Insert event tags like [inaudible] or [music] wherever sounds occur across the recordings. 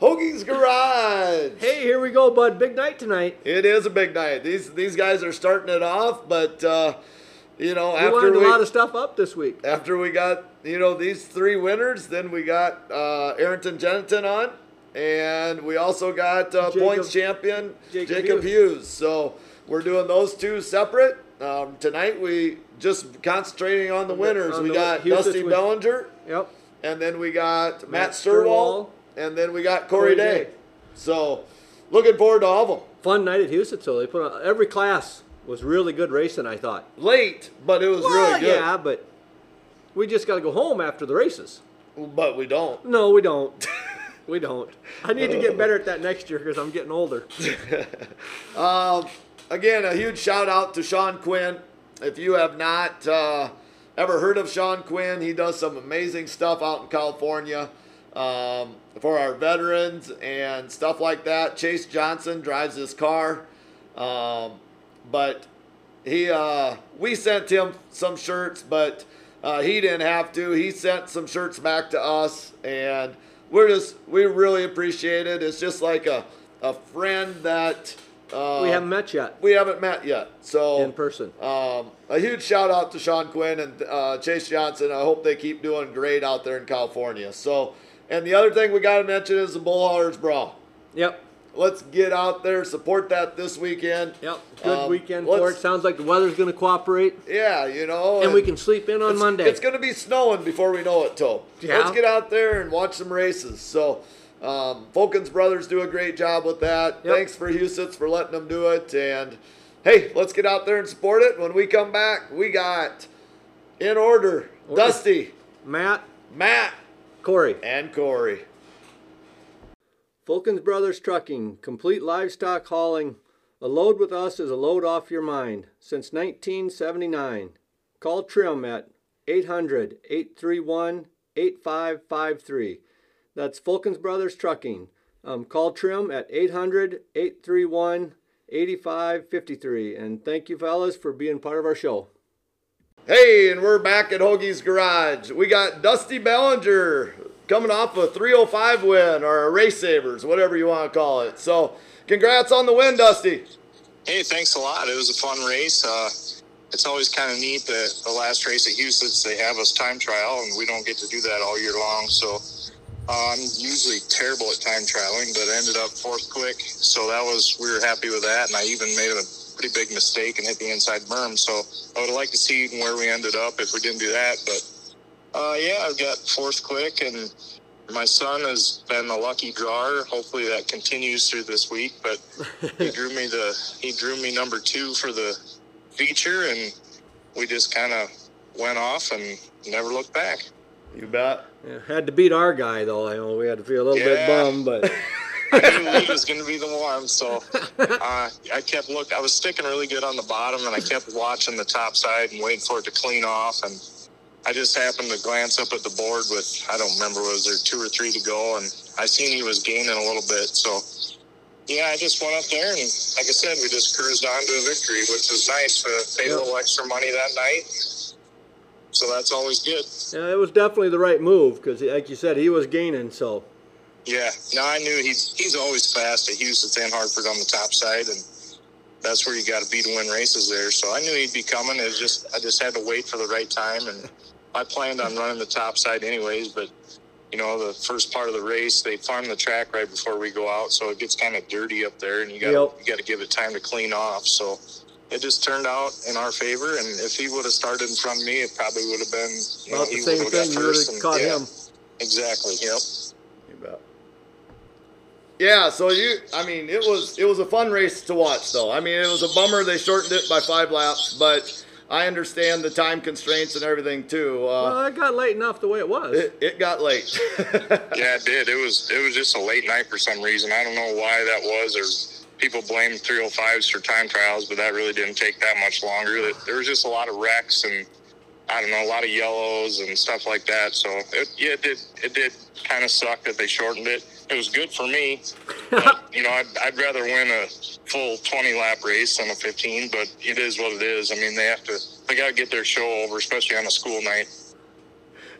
Hoagie's Garage. Hey, here we go, bud. Big night tonight. It is a big night. These these guys are starting it off, but uh, you know We after we a lot of stuff up this week. after we got you know these three winners, then we got uh, Arrington Jennington on, and we also got uh, Jacob- points champion Jacob Jacob, Hughes. Hughes. So we're doing those two separate. Um, tonight we just concentrating on the winners. on we got Dusty. Ballenger, Yep. and then we got Matt, Matt Steuerwald. And then we got Corey, Corey Day. Day. So looking forward to all of them. Fun night at Huset's. So they put on, every class was really good racing. I thought. Late, but it was Well, really good. yeah, but we just got to go home after the races. But we don't. No, we don't. [laughs] we don't. I need to get better at that next year because I'm getting older. [laughs] Um, again, a huge shout out to Sean Quinn. If you have not uh, ever heard of Sean Quinn, he does some amazing stuff out in California um, for our veterans and stuff like that. Chase Johnson drives his car, um, but he uh, we sent him some shirts, but uh, he didn't have to. He sent some shirts back to us, and we're just we really appreciate it. It's just like a a friend that uh, we haven't met yet we haven't met yet. So in person. um, a huge shout out to Sean Quinn and uh, Chase Johnson. I hope they keep doing great out there in California. So, and the other thing we got to mention is the Bull Haulers Brawl. Yep. Let's get out there, support that this weekend. Yep. Good Um, weekend for it. Sounds like the weather's going to cooperate, Yeah, you know, and we can sleep in on it's, Monday. It's going to be snowing before we know it, Toe. Yeah. Let's get out there and watch some races. So, um, Fulkins Brothers do a great job with that. Yep. Thanks for Huset's for letting them do it. And hey, let's get out there and support it. When we come back, we got in order Order. Dusty, Matt, Matt, Corey. and Corey. Fulkins Brothers Trucking, complete livestock hauling. A load with us is a load off your mind. Since 1979. Call Trim at 800 831 8553. That's Fulkins Brothers Trucking. Um, call Trim at 800 831 8553. And thank you, fellas, for being part of our show. Hey, and we're back at Hoagie's Garage. We got Dusty Ballenger coming off a 305 win or a race savers, whatever you want to call it. So, congrats on the win, Dusty. Hey, thanks a lot. It was a fun race. Uh, it's always kind of neat that the last race at Huset's, they have us time trial, and we don't get to do that all year long. So I'm usually terrible at time trialing, but ended up fourth quick. So that was, we were happy with that. And I even made a pretty big mistake and hit the inside berm. So I would have liked to see where we ended up if we didn't do that. But uh, yeah, I've got fourth quick, and my son has been a lucky drawer. Hopefully that continues through this week. But [laughs] he drew me the he drew me number two for the feature, and we just kind of went off and never looked back. You bet. Yeah, had to beat our guy, though. I know we had to feel a little bit Yeah. bummed, but [laughs] I knew he was going to be the one, so uh, I kept look. I was sticking really good on the bottom, and I kept watching the top side and waiting for it to clean off. And I just happened to glance up at the board with I don't remember was there two or three to go, and I seen he was gaining a little bit. So yeah, I just went up there, and like I said, we just cruised on to a victory, which was nice. Uh, paid a little extra money that night, so that's always good. yeah, it was definitely the right move because, like you said, he was gaining. So Yeah, no, I knew he's he's always fast at Huset's and Hartford on the top side, and that's where you got to be to win races there. So I knew he'd be coming. It just I just had to wait for the right time, and I planned on running the top side anyways. But you know, the first part of the race, they farm the track right before we go out, so it gets kind of dirty up there, and you got Yep. you got to give it time to clean off. So. It just turned out in our favor, and if he would have started in front of me, it probably would have been you know, the he same thing. You would have caught yeah, him. Exactly. Yep. You bet. Yeah, so you I mean it was it was a fun race to watch though. I mean it was a bummer they shortened it by five laps, but I understand the time constraints and everything too. Well, Uh, it got late enough the way it was. it, it got late. [laughs] Yeah, it did. It was it was just a late night for some reason. I don't know why that was, or people blame 305s for time trials, but that really didn't take that much longer. That- There was just a lot of wrecks and I don't know, a lot of yellows and stuff like that. So it, yeah, it did it did kind of suck that they shortened it. It was good for me. But, [laughs] you know, I'd, I'd rather win a full 20 lap race than a 15, but it is what it is. I mean, they have to they got to get their show over, especially on a school night.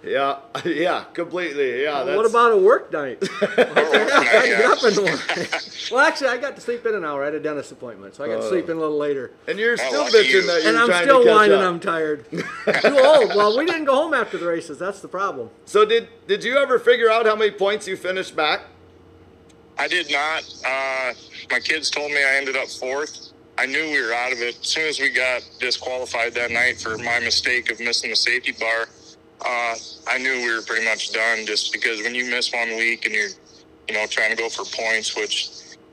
Yeah, [laughs] yeah, completely. Yeah. That's, what about a work night? [laughs] [laughs] Or work yeah. up in the morning. well, actually, I got to sleep in an hour. I had a dentist appointment, so I got to sleep in a little later. And you're still lucky bitching you. that you're And I'm still to whining. up. I'm tired. Too old. Well, we didn't go home after the races. That's the problem. So did did you ever figure out how many points you finished back? I did not. Uh, my kids told me I ended up fourth. I knew we were out of it. As soon as we got disqualified that night for my mistake of missing the safety bar, uh, I knew we were pretty much done just because when you miss one week and you're, you know, trying to go for points, which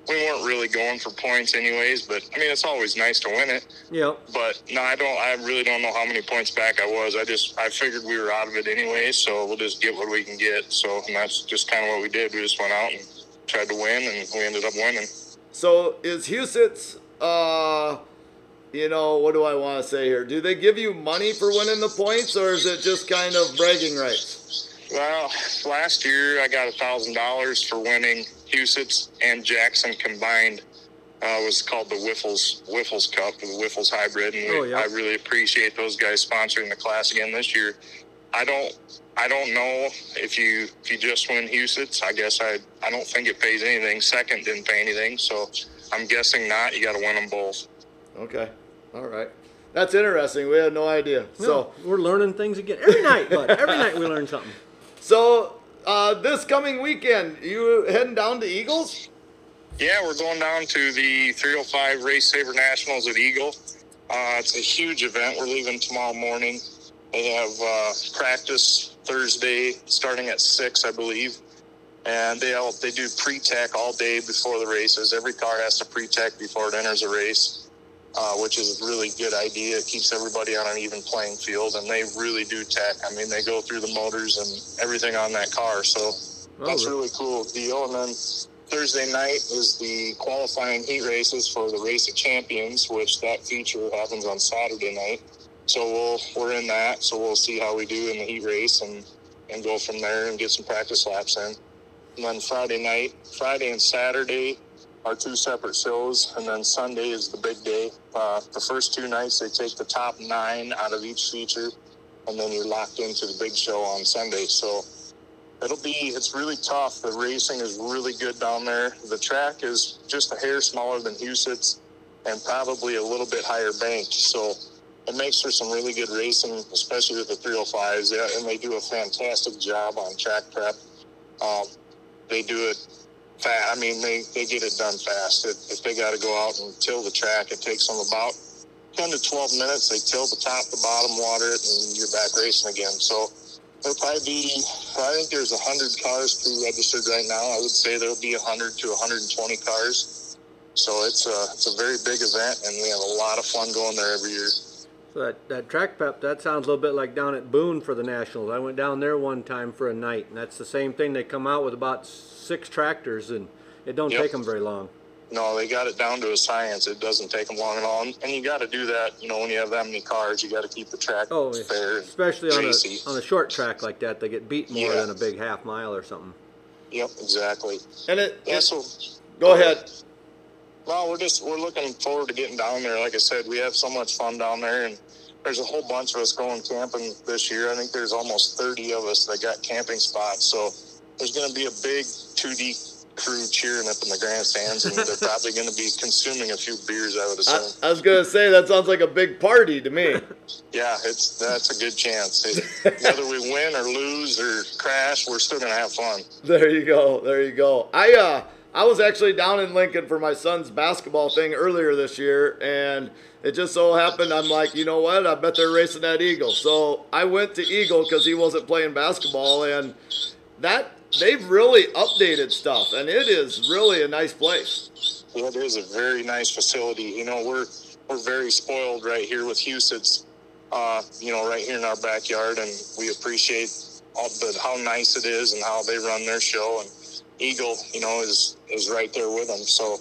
we weren't really going for points anyways, but I mean, it's always nice to win it. Yep. But no, I don't, I really don't know how many points back I was. I just, I figured we were out of it anyway, so we'll just get what we can get. So, and that's just kind of what we did. We just went out and tried to win and we ended up winning. So is Huset's, uh, you know, what do I want to say here? Do they give you money for winning the points, or is it just kind of bragging rights? Well, last year I got a thousand dollars for winning Huset's and Jackson combined. Uh, was called the Wiffles Wiffles Cup, the Wiffles Hybrid, and we, Oh, yeah. I really appreciate those guys sponsoring the class again this year. I don't, I don't know if you if you just win Huset's. I guess I I don't think it pays anything. Second didn't pay anything, so I'm guessing not. You got to win them both. Okay, all right, that's interesting. We had no idea. No, So we're learning things again every night, but every night we learn something. so uh, this coming weekend, you heading down to Eagles? Yeah, we're going down to the 305 Race Saver Nationals at Eagle. Uh, it's a huge event. We're leaving tomorrow morning. They have uh, practice Thursday starting at six, I believe, and they all they do pre-tech all day before the races. Every car has to pre-tech before it enters a race, uh, which is a really good idea. It keeps everybody on an even playing field, and they really do tech. I mean, they go through the motors and everything on that car, so Oh, that's a really cool deal. And then Thursday night is the qualifying heat races for the Race of Champions, which that feature happens on Saturday night. So we'll we're in that. So we'll see how we do in the heat race and and go from there and get some practice laps in. And then Friday night, Friday and Saturday are two separate shows, and then Sunday is the big day. Uh, the first two nights they take the top nine out of each feature, and then you're locked into the big show on Sunday. So it'll be it's really tough. The racing is really good down there. The track is just a hair smaller than Huset's and probably a little bit higher banked. So it makes for some really good racing, especially with the 305s. Yeah, and they do a fantastic job on track prep. Um, they do it fast. I mean, they, they get it done fast. If, if they got to go out and till the track, it takes them about 10 to 12 minutes. They till the top, the bottom, water it, and you're back racing again. So There'll probably be, I think there's 100 cars pre-registered right now. I would say there'll be 100 to 120 cars. So it's a, it's a very big event, and we have a lot of fun going there every year. So that, that track prep, that sounds a little bit like down at Boone for the Nationals. I went down there one time for a night, and that's the same thing. They come out with about six tractors, and it don't Yep. take them very long. No, they got it down to a science. It doesn't take them long at all. And, and you got to do that, you know, when you have that many cars, you got to keep the track Oh, yeah. fair. especially on racy. a, on a short track like that, they get beat more Yeah. than a big half mile or something. Yep, exactly. And it, Yeah, it- so go ahead. Well, we're just we're looking forward to getting down there. Like I said, we have so much fun down there, and there's a whole bunch of us going camping this year. I think there's almost 30 of us that got camping spots. So there's going to be a big 2D crew cheering up in the grandstands, and they're probably going to be consuming a few beers. I would I, assume. I was gonna say that sounds like a big party to me. yeah, it's that's a good chance. It, whether we win or lose or crash, we're still going to have fun. There you go. There you go. I uh I was actually down in Lincoln for my son's basketball thing earlier this year and it just so happened I'm like, you know what? I bet they're racing at Eagle. So I went to Eagle cuz he wasn't playing basketball and that they've really updated stuff and it is really a nice place. Well, it is a very nice facility. You know, we're we're very spoiled right here with Huset's, uh, you know, right here in our backyard, and we appreciate all the how nice it is and how they run their show. And Eagle, you know, is is right there with them. So,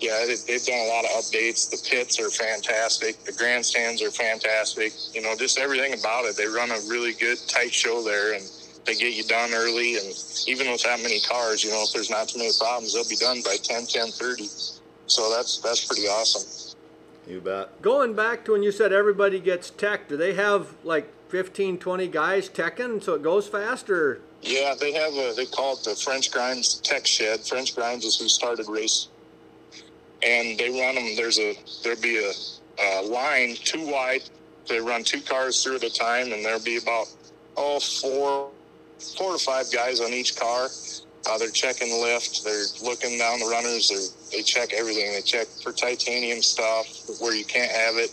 yeah, it, they've done a lot of updates. The pits are fantastic. The grandstands are fantastic. You know, just everything about it. They run a really good, tight show there, and they get you done early. And even with that many cars, you know, if there's not too many problems, they'll be done by 10, 10, 30. So that's that's pretty awesome. You bet. Going back to when you said everybody gets tech, do they have like 15, 20 guys teching, so it goes faster. Yeah, they have a they call it the French Grimes Tech Shed. French Grimes is who started race, and they run them. There's a there'll be a, a line too wide. They run two cars through at a time, and there'll be about oh four four to five guys on each car. Uh, they're checking lift. They're looking down the runners. They they check everything. They check for titanium stuff where you can't have it.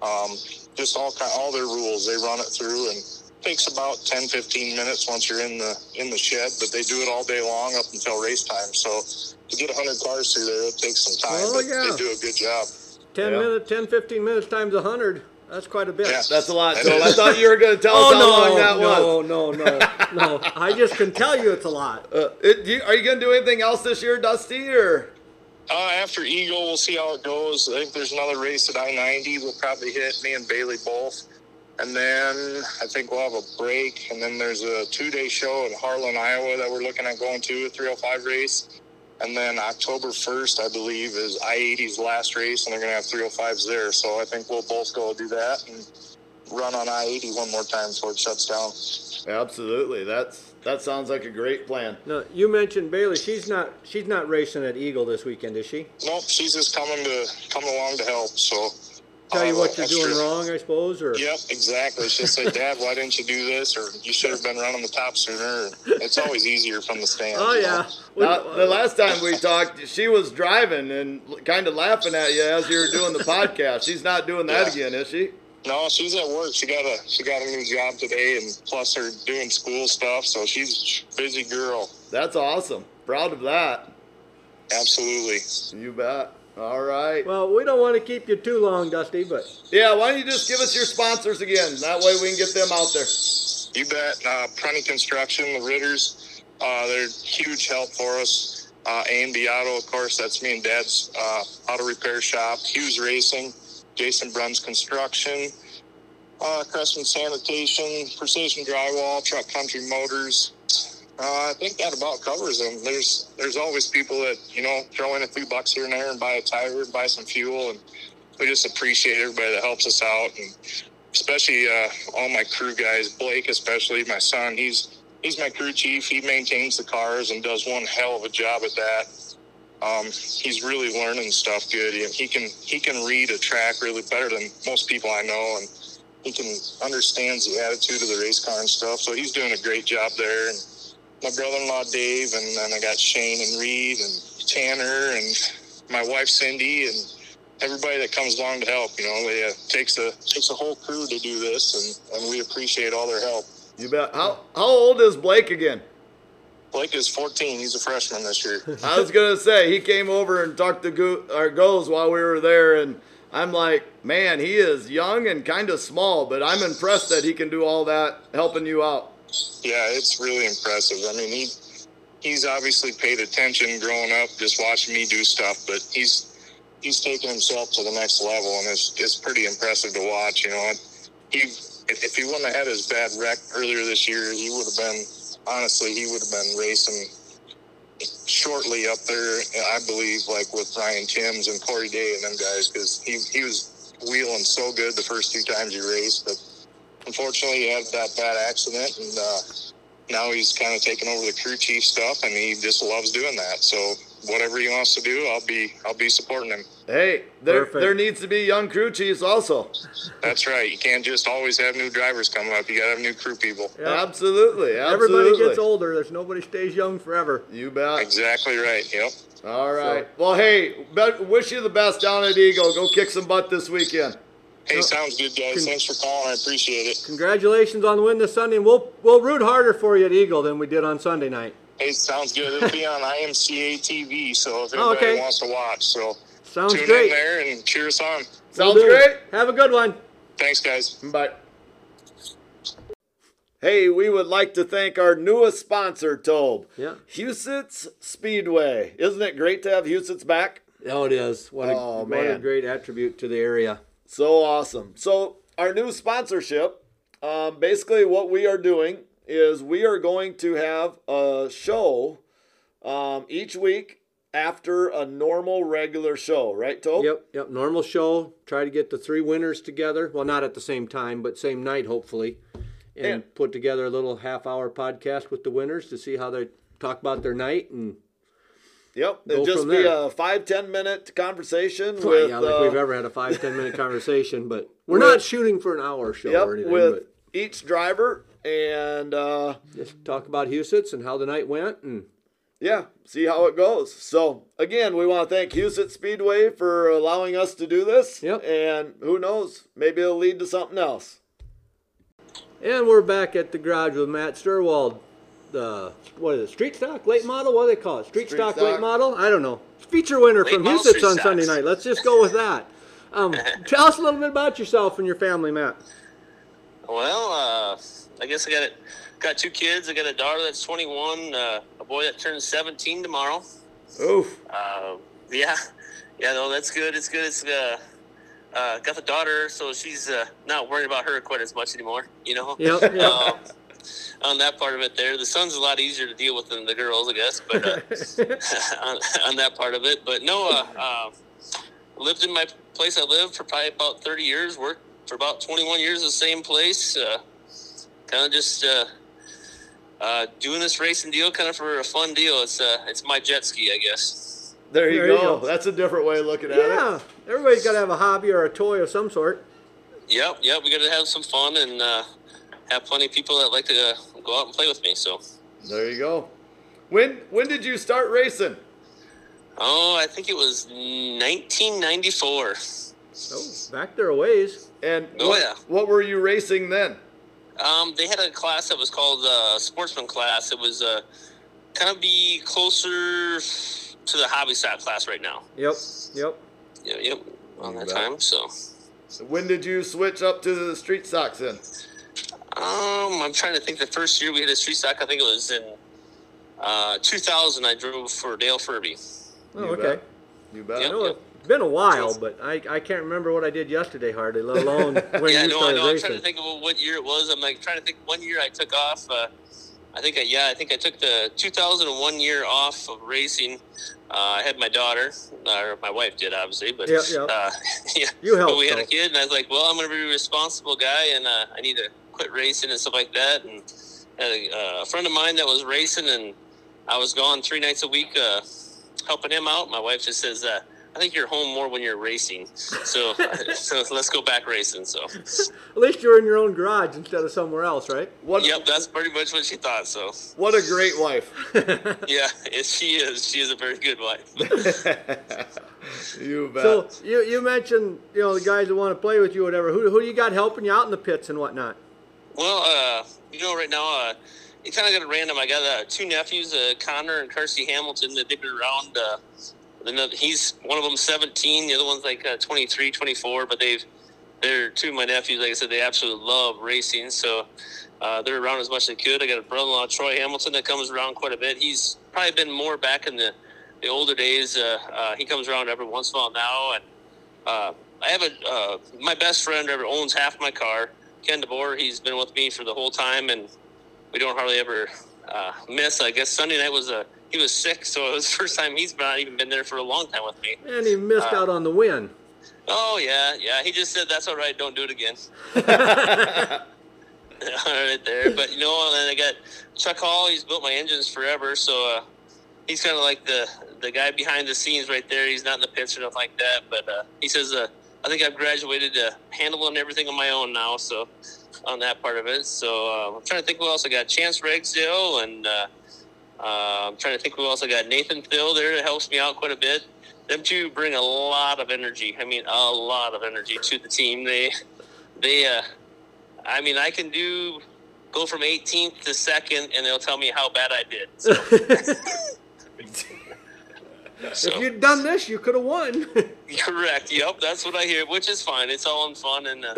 Um, just all kind all their rules. They run it through and takes about 10 15 minutes once you're in the in the shed but they do it all day long up until race time so to get 100 cars through there it takes some time Oh, but yeah. they do a good job 10 Yeah. minutes, 10, 15 minutes times 100. That's quite a bit. Yeah. That's a lot. That So I thought you were going to tell us Oh, how long that was. no, no, no, [laughs] no, no. I just can tell you it's a lot. Uh, it, you, are you going to do anything else this year, Dusty? Or uh, after eagle we'll see how it goes i think there's another race at i-90 we'll probably hit me and bailey both and then i think we'll have a break and then there's a two-day show in harlan iowa that we're looking at going to a 305 race and then october 1st i believe is i-80's last race and they're going to have 305s there so i think we'll both go do that and run on i-80 one more time before it shuts down absolutely, that's that sounds like a great plan. No, you mentioned Bailey. She's not. She's not racing at Eagle this weekend, is she? nope she's just coming to coming along to help so Tell you uh, what you're doing extra- wrong, I suppose, or Yep, exactly. She'll say, [laughs] Dad, why didn't you do this? Or you should have been running the top sooner. It's always easier from the stands. oh you yeah. know? Now, the last time we talked, she was driving and kind of laughing at you as you were doing the podcast. She's not doing that Yeah. again, is she? No, she's at work. She got a she got a new job today, and plus her doing school stuff. So she's a busy girl. That's awesome. Proud of that. Absolutely. You bet. All right. well, we don't want to keep you too long, Dusty, but Yeah, why don't you just give us your sponsors again? That way we can get them out there. You bet. Uh, Prunty Construction, the Ritters, uh, they're huge help for us. Uh, A&B Auto, of course, that's me and Dad's uh, auto repair shop. Hughes Racing, Jason Bruns Construction, uh, Crestman Sanitation, Precision Drywall, Truck Country Motors. Uh, I think that about covers them. There's there's always people that you know throw in a few bucks here and there and buy a tire and buy some fuel, and we just appreciate everybody that helps us out and especially uh, all my crew guys. Blake, especially my son, he's he's my crew chief. He maintains the cars and does one hell of a job at that. Um, he's really learning stuff good, and he can he can read a track really better than most people I know, and he can understands the attitude of the race car and stuff. So he's doing a great job there. And my brother-in-law Dave, and then I got Shane and Reed and Tanner and my wife Cindy and everybody that comes along to help. You know, it uh, takes a takes a whole crew to do this, and, and we appreciate all their help. You bet. How how old is Blake again? Blake is 14. He's a freshman this year. [laughs] I was gonna say he came over and talked to go- our goes while we were there, and I'm like, man, he is young and kind of small, but I'm impressed that he can do all that helping you out. Yeah, it's really impressive. I mean, he he's obviously paid attention growing up, just watching me do stuff, but he's he's taken himself to the next level, and it's it's pretty impressive to watch. You know, he if, he wouldn't have had his bad wreck earlier this year, he would have been honestly he would have been racing shortly up there. I believe like with Ryan Timms and Corey Day and them guys because he he was wheeling so good the first two times he raced, unfortunately he had that bad accident and. uh now he's kind of taking over the crew chief stuff and he just loves doing that so whatever he wants to do i'll be i'll be supporting him Hey, there Perfect. there needs to be young crew chiefs also. that's right you can't just always have new drivers coming up you gotta have new crew people yeah. Absolutely, absolutely. everybody gets older. There's nobody stays young forever. You bet. exactly right yep All right. Well, hey, wish you the best down at Eagle. Go kick some butt this weekend. Hey sounds good guys Can- thanks for calling i appreciate it Congratulations on the win this Sunday, and we'll we'll root harder for you at Eagle than we did on Sunday night. hey sounds good it'll be on imca tv so if anybody Oh, okay. wants to watch so Sounds tune great. in there and cheer us on Sounds Will great. Have a good one. thanks guys Bye. Hey, we would like to thank our newest sponsor, Tobe. Yeah. Huset's Speedway. Isn't it great to have Huset's back? Oh, it is. What a, Oh, what a great attribute to the area. So awesome. So, our new sponsorship um, basically, what we are doing is we are going to have a show um, each week after a normal regular show, right, Tobe? Yep, yep. Normal show. Try to get the three winners together. Well, not at the same time, but same night, hopefully. and Yeah. put together a little half hour podcast with the winners to see how they talk about their night and Yep, it'll just be there. a five ten minute conversation Well, with yeah, like uh, we've ever had a five ten minute [laughs] conversation, but we're with- not shooting for an hour show yep or anything. with each driver and uh, just talk about Huset's and how the night went, and yeah, see how it goes. So again, we want to thank Huset's Speedway for allowing us to do this. Yep. And who knows, maybe it'll lead to something else. and we're back at the garage with Matt Steuerwald. What is it? Street stock late model? What do they call it? Street, Street stock, stock. late model? I don't know. Feature winner Late from street on Sunday night. Let's just go with that. Um, [laughs] tell us a little bit about yourself and your family, Matt. Well, uh, I guess I got it. Got two kids. I got a daughter that's 21, uh, a boy that turns 17 tomorrow. Oof. Uh, yeah, [laughs] yeah, no, that's good. It's good. It's uh, uh, got the daughter, so she's uh, not worried about her quite as much anymore. You know. Yep, yep. Um, on that part of it, there, the son's a lot easier to deal with than the girls, I guess. But uh, [laughs] [laughs] on, on that part of it, but no, uh, uh, lived in my place I lived for probably about 30 years. Worked for about 21 years in the same place. Uh, kind of just uh, uh, doing this racing deal, kind of for a fun deal. It's uh, it's my jet ski, I guess. There you There you go. go. That's a different way of looking at it. Yeah, everybody's got to have a hobby or a toy of some sort. Yep, yep. We got to have some fun and uh, have plenty of people that like to go out and play with me. So, There you go. When when did you start racing? oh, I think it was 1994. Oh, back there a ways. And Oh, what, yeah. what were you racing then? Um, they had a class that was called uh, sportsman class. It was uh, kind of be closer to the hobby stock class right now. Yep, yep. Yep, yep. On that bet. time, so. When did you switch up to the street stocks then? Um, I'm trying to think. The first year we had a street stock, I think it was in uh, 2000. I drove for Dale Furby. Oh, You okay. bet. You bet. I Yep. know it's been a while, but I, I can't remember what I did yesterday hardly, let alone [laughs] when yeah, you no, I started know. I'm trying to think of what year it was. I'm like trying to think. One year I took off. Uh, I think I yeah, I think I took the 2001 year off of racing. Uh, I had my daughter, or my wife did, obviously, but Yep, yep. Uh, [laughs] yeah, You helped, But we had a kid, and I was like, well, I'm going to be a responsible guy, and uh, I need to quit racing and stuff like that. And had a, uh, a friend of mine that was racing, and I was gone three nights a week uh, helping him out. My wife just says, uh, I think you're home more when you're racing, so [laughs] so let's go back racing. So, At least you're in your own garage instead of somewhere else, right? What yep, that's pretty much what she thought. So, what a great wife. [laughs] yeah, it, she is. She is a very good wife. [laughs] you bet. So you, you mentioned you know the guys that want to play with you, or whatever. Who who do you got helping you out in the pits and whatnot? Well, uh, you know, right now, uh, it kind of got a random. I got uh, two nephews, uh, Connor and Carsey Hamilton, that did around. Uh, he's one of them 17, the other one's like uh, 23, 24, but they've they're two of my nephews. Like I said, they absolutely love racing, so uh, they're around as much as they could. I got a brother-in-law, Troy Hamilton, that comes around quite a bit. He's probably been more back in the the older days. Uh, uh, he comes around every once in a while now, and uh, I have a uh, my best friend ever owns half my car. Ken DeBoer, he's been with me for the whole time, and we don't hardly ever uh, miss. I guess Sunday night was a he was sick, so it was the first time he's not even been there for a long time with me. And he missed Uh, out on the win. Oh yeah, yeah. He just said that's all right. Don't do it again. [laughs] [laughs] all right there, but you know, and then I got Chuck Hall. He's built my engines forever, so uh, he's kind of like the the guy behind the scenes right there. He's not in the pits or nothing like that, but uh, he says uh, I think I've graduated to handling everything on my own now. So on that part of it, so uh, I'm trying to think who else I got. Chance Ragsdale and. Uh, uh, I'm trying to think who else I got. Nathan Thill there that helps me out quite a bit. Them two bring a lot of energy. I mean, a lot of energy to the team. They, they, uh, I mean, I can do go from 18th to second, and they'll tell me how bad I did. So, [laughs] [laughs] [laughs] so- If you'd done this, you could have won. [laughs] correct. Yep, that's what I hear, which is fine. It's all in fun, and uh,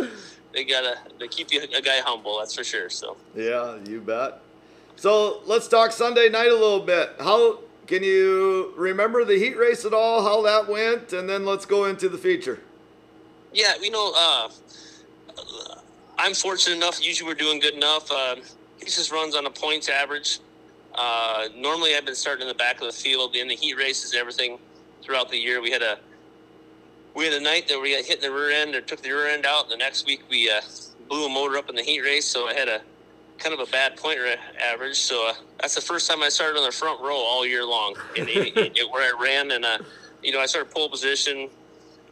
they gotta they keep you a guy humble. That's for sure. So. yeah, you bet. So let's talk Sunday night a little bit. How can you remember the heat race at all? How that went, and then let's go into the feature. Yeah, you know, uh, I'm fortunate enough. Usually, we're doing good enough. Um, he just runs on a points average. Uh, normally, I've been starting in the back of the field in the heat races and everything throughout the year. We had a we had a night that we got hit in the rear end or took the rear end out. And the next week, we uh, blew a motor up in the heat race. So I had a kind of a bad point average. So uh, that's the first time I started on the front row all year long, in, in, in, where I ran. And uh, you know, I started pole position,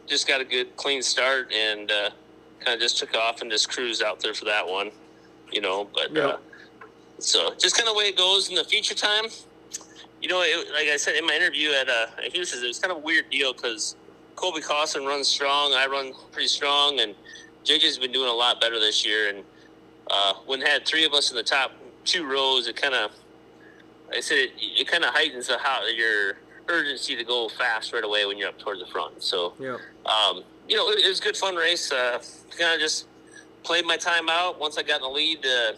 just got a good clean start, and uh, kind of just took off and just cruised out there for that one. You know, but Yeah. So just kind of the way it goes in the future time. You know, it, like I said in my interview at uh, at Huset's, it was kind of a weird deal because Kobe Cawson runs strong, I run pretty strong, and JJ's been doing a lot better this year. And uh, when had three of us in the top two rows, it kind of, I said, it, it kind of heightens the how your urgency to go fast right away when you're up towards the front. So, Yeah. um, you know, it, it was a good fun race. Uh, kind of just played my time out. Once I got in the lead, uh,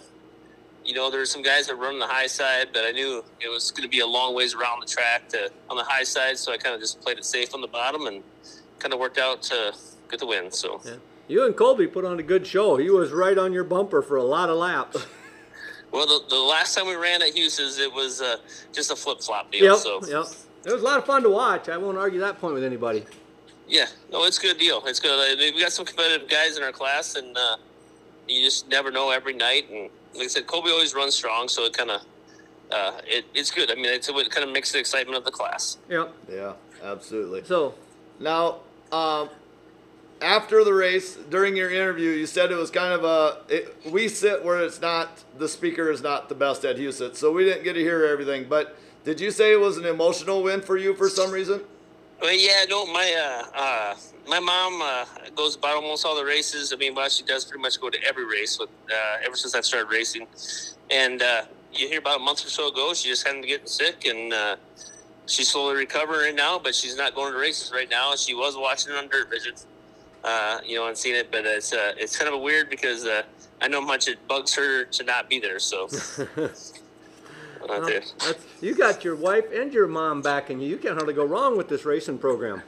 you know, there were some guys that were running the high side, but I knew it was going to be a long ways around the track to on the high side, so I kind of just played it safe on the bottom and kind of worked out to get the win. So, Yeah. You and Colby put on a good show. He was right on your bumper for a lot of laps. [laughs] well, the, the last time we ran at Huset's, it was uh, just a flip flop deal. Yep. So, Yep. It was a lot of fun to watch. I won't argue that point with anybody. yeah, no, it's a good deal. It's good. Uh, We got some competitive guys in our class, and uh, you just never know every night. And like I said, Kobe always runs strong, so it kind of uh, it, it's good. I mean, it's, it kind of makes the excitement of the class. Yeah. Yeah, absolutely. So Now, um, after the race, during your interview, you said it was kind of a. It, we sit where it's not. The speaker is not the best at Huset's, so we didn't get to hear everything. But did you say it was an emotional win for you for some reason? Well, yeah, no, my uh, uh, my mom uh, goes about almost all the races. I mean, well, she does pretty much go to every race with uh, ever since I've started racing. And uh, you hear about a month or so ago, she just had to getting sick, and uh, she's slowly recovering now. But she's not going to races right now. She was watching it on Dirt Vision, uh, you know, and seeing it. But it's uh, it's kind of weird because uh, I know how much it bugs her to not be there. So. [laughs] Not there. that's, you got your wife and your mom backing you. You can't hardly go wrong with this racing program.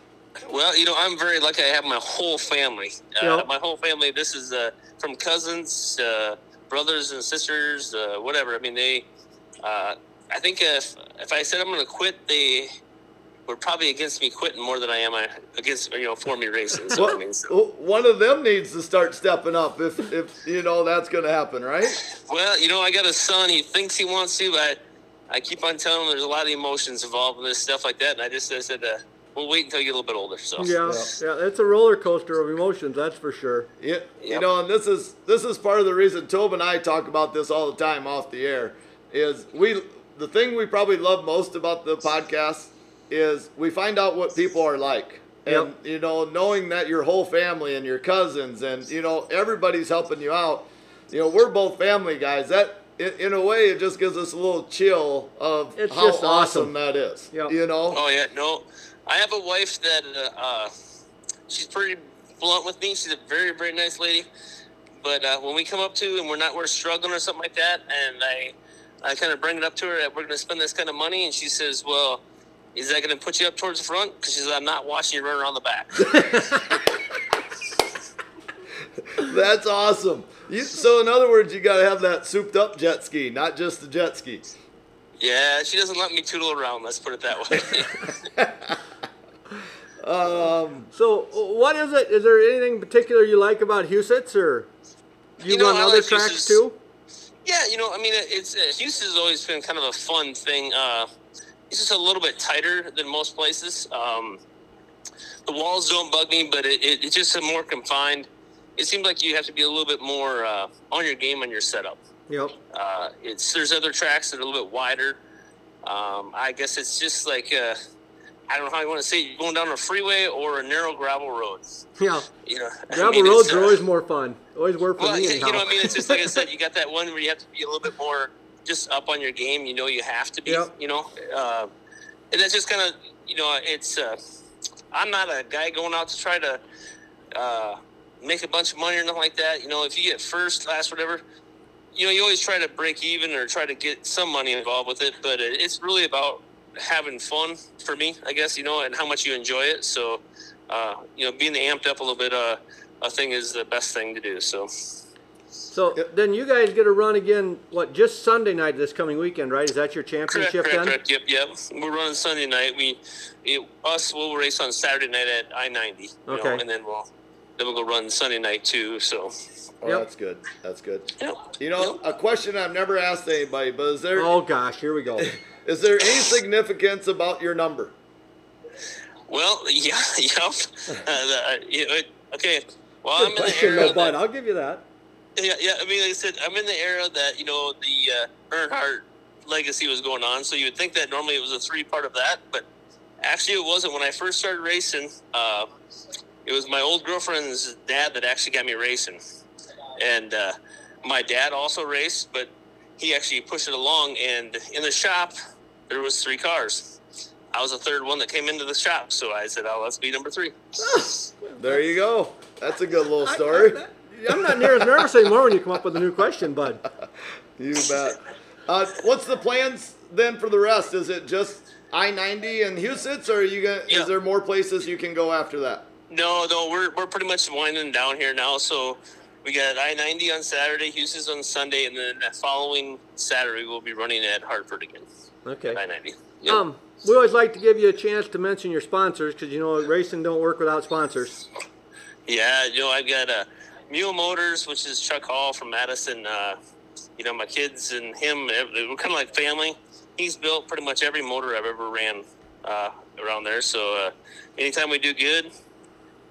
Well, you know, I'm very lucky. I have my whole family. Uh, Yep. My whole family. This is uh, from cousins, uh, brothers and sisters, uh, whatever. I mean, they. Uh, I think if if I said I'm going to quit, they were probably against me quitting more than I am against you know for me racing. So I mean, so, Well, one of them needs to start stepping up if, if you know that's going to happen, right? well, you know, I got a son. He thinks he wants to, but I, I keep on telling them there's a lot of emotions involved in this stuff like that. And I just I said, uh, we'll wait until you get a little bit older. So Yeah, yeah, it's a roller coaster of emotions, that's for sure. Yeah, you know, and this is this is part of the reason Tob and I talk about this all the time off the air. Is we the thing we probably love most about the podcast is we find out what people are like, and Yep. you know, knowing that your whole family and your cousins and you know everybody's helping you out. You know, we're both family guys. That in, in a way, it just gives us a little chill of It's how just awesome, awesome. that is. Yep. You know, Oh yeah, no. I have a wife that uh, uh, she's pretty blunt with me. She's a very very nice lady. But uh, when we come up to and we're not we're struggling or something like that, and I I kind of bring it up to her that we're going to spend this kind of money, and she says, "Well, is that going to put you up towards the front?" Because she says, "I'm not watching you run around the back." [laughs] that's awesome. You, so in other words, you got to have that souped up jet ski, not just the jet ski. yeah, she doesn't let me tootle around. Let's put it that way. [laughs] Um, So, what is it? Is there anything particular you like about Huset's, or you, You know, run other like tracks Huset's. too? Yeah, you know, I mean, it's uh, Huset's always been kind of a fun thing. Uh, it's just a little bit tighter than most places. Um, the walls don't bug me, but it, it, it's just a more confined. It seems like you have to be a little bit more uh, on your game on your setup. Yep. Uh, it's there's other tracks that are a little bit wider. Um, I guess it's just like uh, I don't know how you want to say it, going down a freeway or a narrow gravel road. Yeah. You know, I Gravel mean, roads are uh, always more fun. Always work for well, me. you, you know what I mean? It's just like I said, you got that one where you have to be a little bit more just up on your game. You know, you have to be. Yep. You know, uh, and that's just kind of you know, it's. Uh, I'm not a guy going out to try to uh, make a bunch of money or nothing like that. You know, if you get first, last, whatever, you know, you always try to break even or try to get some money involved with it. But it's really about having fun for me, I guess. You know, and how much you enjoy it. So, uh, you know, being amped up a little bit. Uh, I think is the best thing to do. So. so then you guys get a run again. What? Just Sunday night this coming weekend, right? Is that your championship correct, then? correct. Yep, yep. We're running Sunday night. We, it, us, will race on Saturday night at I ninety. Okay. and then we'll, then we'll go run Sunday night too. So, Oh, Yep. that's good. That's good. yeah. You know, a question I've never asked anybody, but is there? Oh gosh, here we go. [laughs] Is there any significance about your number? Well, [laughs] yeah, yeah. Uh, the, uh, you know, it- okay. Well, I'm Good in the question, era though, that- I'll give you that. Yeah, yeah. I mean, like I said, I'm in the era that you know the uh, Earnhardt legacy was going on, so you would think that normally it was a three part of that, but actually it wasn't. When I first started racing, uh, it was my old girlfriend's dad that actually got me racing, and uh, my dad also raced, but he actually pushed it along. And in the shop, there was three cars. I was the third one that came into the shop, so I said, "Oh, let's be number three. [sighs] There you go. That's a good little story. I, am not near as nervous anymore when you come up with a new question, bud. [laughs] You bet. Uh, what's the plans then for the rest? Is it just I ninety and Huset's, or are you gonna? Yeah. Is there more places you can go after that? No, no, we're we're pretty much winding down here now. So we got I ninety on Saturday, Huset's on Sunday, and then the following Saturday we'll be running at Hartford again. Okay. I ninety. Um, we always like to give you a chance to mention your sponsors because you know racing don't work without sponsors. Yeah, you know I've got uh, Mule Motors, which is Chuck Hall from Madison. Uh, you know my kids and him, we're kind of like family. He's built pretty much every motor I've ever ran uh, around there. So uh, anytime we do good,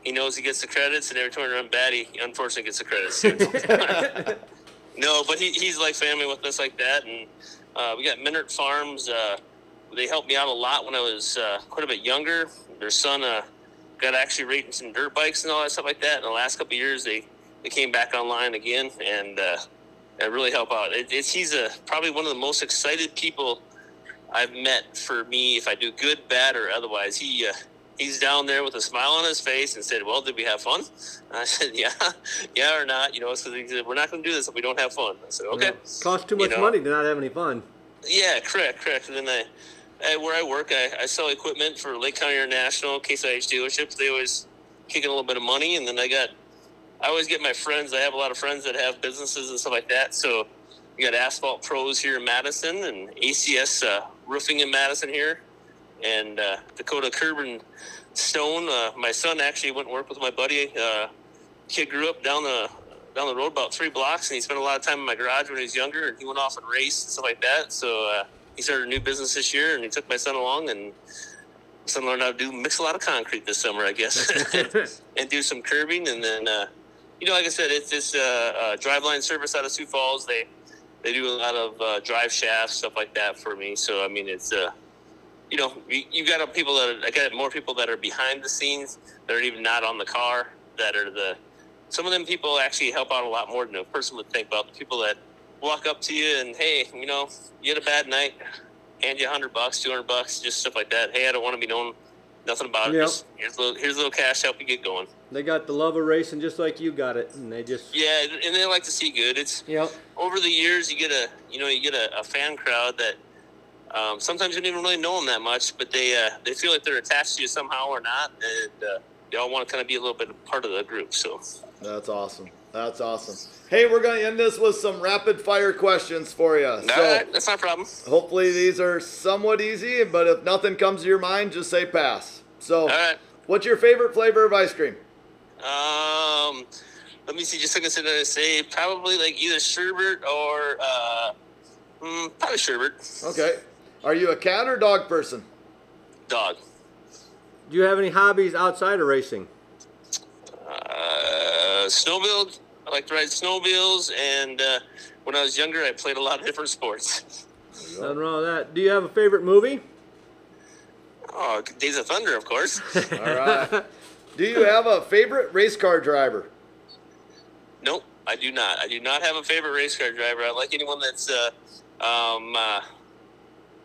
he knows he gets the credits, and every time we run bad, he unfortunately gets the credits. [laughs] No, but he, he's like family with us like that, and uh, we got Minert Farms. Uh, they helped me out a lot when I was uh, quite a bit younger. Their son uh, got actually rating some dirt bikes and all that stuff like that. In the last couple of years, they, they came back online again, and uh, it really help out. It, it's he's a, probably one of the most excited people I've met for me. If I do good, bad, or otherwise, he uh, he's down there with a smile on his face and said, "Well, did we have fun?" And I said, "Yeah, [laughs] yeah, or not." You know, because he said, "We're not going to do this if we don't have fun." I said, "Okay." Cost too You much know. money to not have any fun. Yeah, correct, correct. And then I, I where I work, I, I sell equipment for Lake County International, Case IH dealerships. They always kick in a little bit of money, and then I got, I always get my friends. I have a lot of friends that have businesses and stuff like that. So we got Asphalt Pros here in Madison, and ACS uh, Roofing in Madison here, and uh, Dakota Curb and Stone. Uh, my son actually went and worked with my buddy. Uh, kid grew up down the down the road about three blocks, and he spent a lot of time in my garage when he was younger. And he went off and raced and stuff like that. So uh, he started a new business this year, and he took my son along, and my son learned how to do mix a lot of concrete this summer, I guess, [laughs] [laughs] and do some curbing. And then, uh, you know, like I said, it's this uh, uh, driveline service out of Sioux Falls. They they do a lot of uh, drive shafts stuff like that for me. So I mean, it's uh, you know, you, got people that are, I got more people that are behind the scenes that are even not on the car that are the some of them people actually help out a lot more than a person would think about. The people that walk up to you and hey you know you had a bad night hand you a hundred bucks two hundred bucks just stuff like that. Hey i don't want to be known nothing about it. Yep. just here's a little here's a little cash help you get going. They got the love of racing just like you got it, and they just yeah and they like to see good. It's yep. over the years, you get a you know you get a, a fan crowd that um, sometimes you don't even really know them that much, but they uh, they feel like they're attached to you somehow or not, and uh, they all want to kind of be a little bit part of the group. So That's awesome. That's awesome. Hey, we're going to end this with some rapid fire questions for you. all So right, that's not a problem. hopefully these are somewhat easy, but if nothing comes to your mind, just say pass. So, right. what's your favorite flavor of ice cream? Um, let me see. Just like I said, I say probably like either sherbet or uh, mm, probably sherbet. Okay. Are you a cat or dog person? Dog. Do you have any hobbies outside of racing? Uh, snowmobile. I like to ride snowmobiles, and uh, when I was younger, I played a lot of different sports. Nothing wrong with that. Do you have a favorite movie? Oh, Days of Thunder, of course. [laughs] All right. Do you have a favorite race car driver? Nope, I do not. I do not have a favorite race car driver. I like anyone that's uh, um, uh,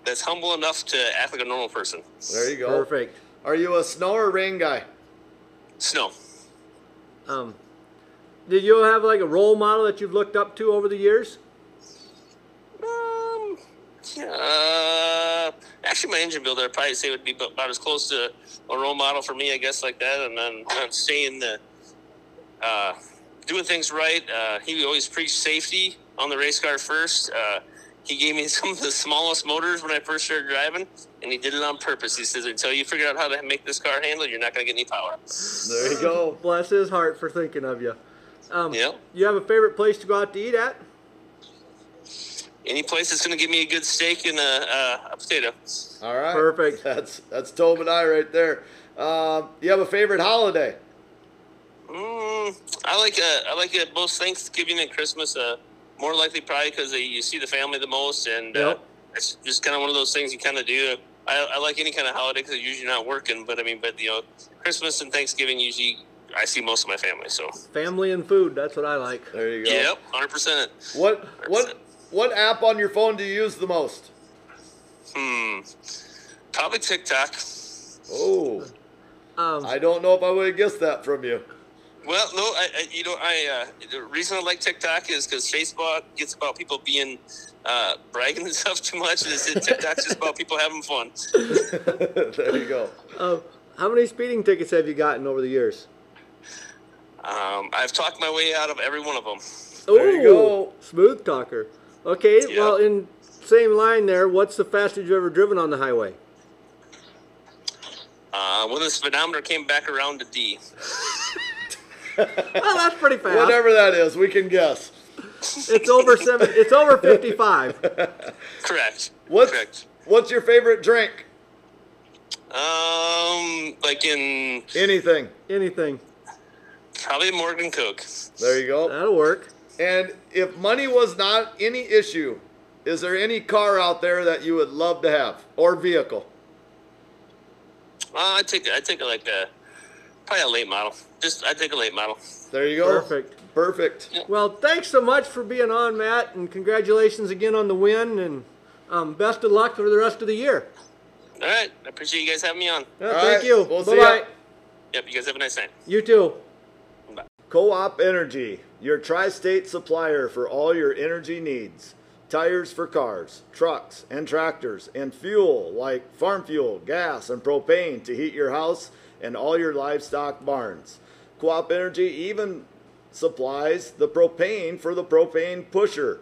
that's humble enough to act like a normal person. There you go. Perfect. Are you a snow or rain guy? Snow. Um, did you have like a role model that you've looked up to over the years? Um, uh, actually, my engine builder, I'd probably say would be about as close to a role model for me, I guess, like that. And then I'm staying the, uh, doing things right. Uh, he always preached safety on the race car first. Uh, he gave me [laughs] some of the smallest motors when I first started driving, and he did it on purpose. He says, "Until you figure out how to make this car handle, you're not going to get any power." There you go. [laughs] Bless his heart for thinking of you. Um, Yep. You have a favorite place to go out to eat at? Any place that's going to give me a good steak and a, a, a potato. All right. Perfect. That's that's Tobin and I right there. Um, you have a favorite holiday? Mm, I like uh, I like uh, both Thanksgiving and Christmas. Uh, more likely probably because you see the family the most, and uh, it's just kind of one of those things you kind of do. I, I like any kind of holiday because usually not working, but I mean, but you know, Christmas and Thanksgiving usually I see most of my family. So Family and food. That's what I like. There you go. yep, hundred percent. What what what app on your phone do you use the most? Hmm, probably TikTok. Oh, Um, I don't know if I would have guessed that from you. Well, no, I, I you know I uh, the reason I like TikTok is because Facebook gets about people being uh, bragging [laughs] and stuff too much, and it's- TikTok's just about people having fun. [laughs] there you go. uh, how many speeding tickets have you gotten over the years? Um, I've talked my way out of every one of them. There you go. Smooth talker. Okay, Yeah. well, in same line there, what's the fastest you've ever driven on the highway? Uh, when the speedometer came back around to D. [laughs] Well, that's pretty fast. Whatever that is, we can guess. It's over seven. It's over fifty-five. Correct. What's Correct. what's your favorite drink? Um, like in Anything. Anything probably Morgan Coke. There you go. that'll work. And if money was not any issue, is there any car out there that you would love to have or vehicle? Uh, I take I take like a probably a late model. Just I take a late model. There you go. Perfect. Perfect. Well, thanks so much for being on, Matt, and congratulations again on the win, and um, best of luck for the rest of the year. All right, I appreciate you guys having me on. Yeah, All thank right, you. we'll bye see bye. Yep, you guys have a nice night. You too. Bye. Co-op Energy, your tri-state supplier for all your energy needs. Tires for cars, trucks, and tractors, and fuel like farm fuel, gas, and propane to heat your house and all your livestock barns. Co-op Energy even supplies the propane for the propane pusher.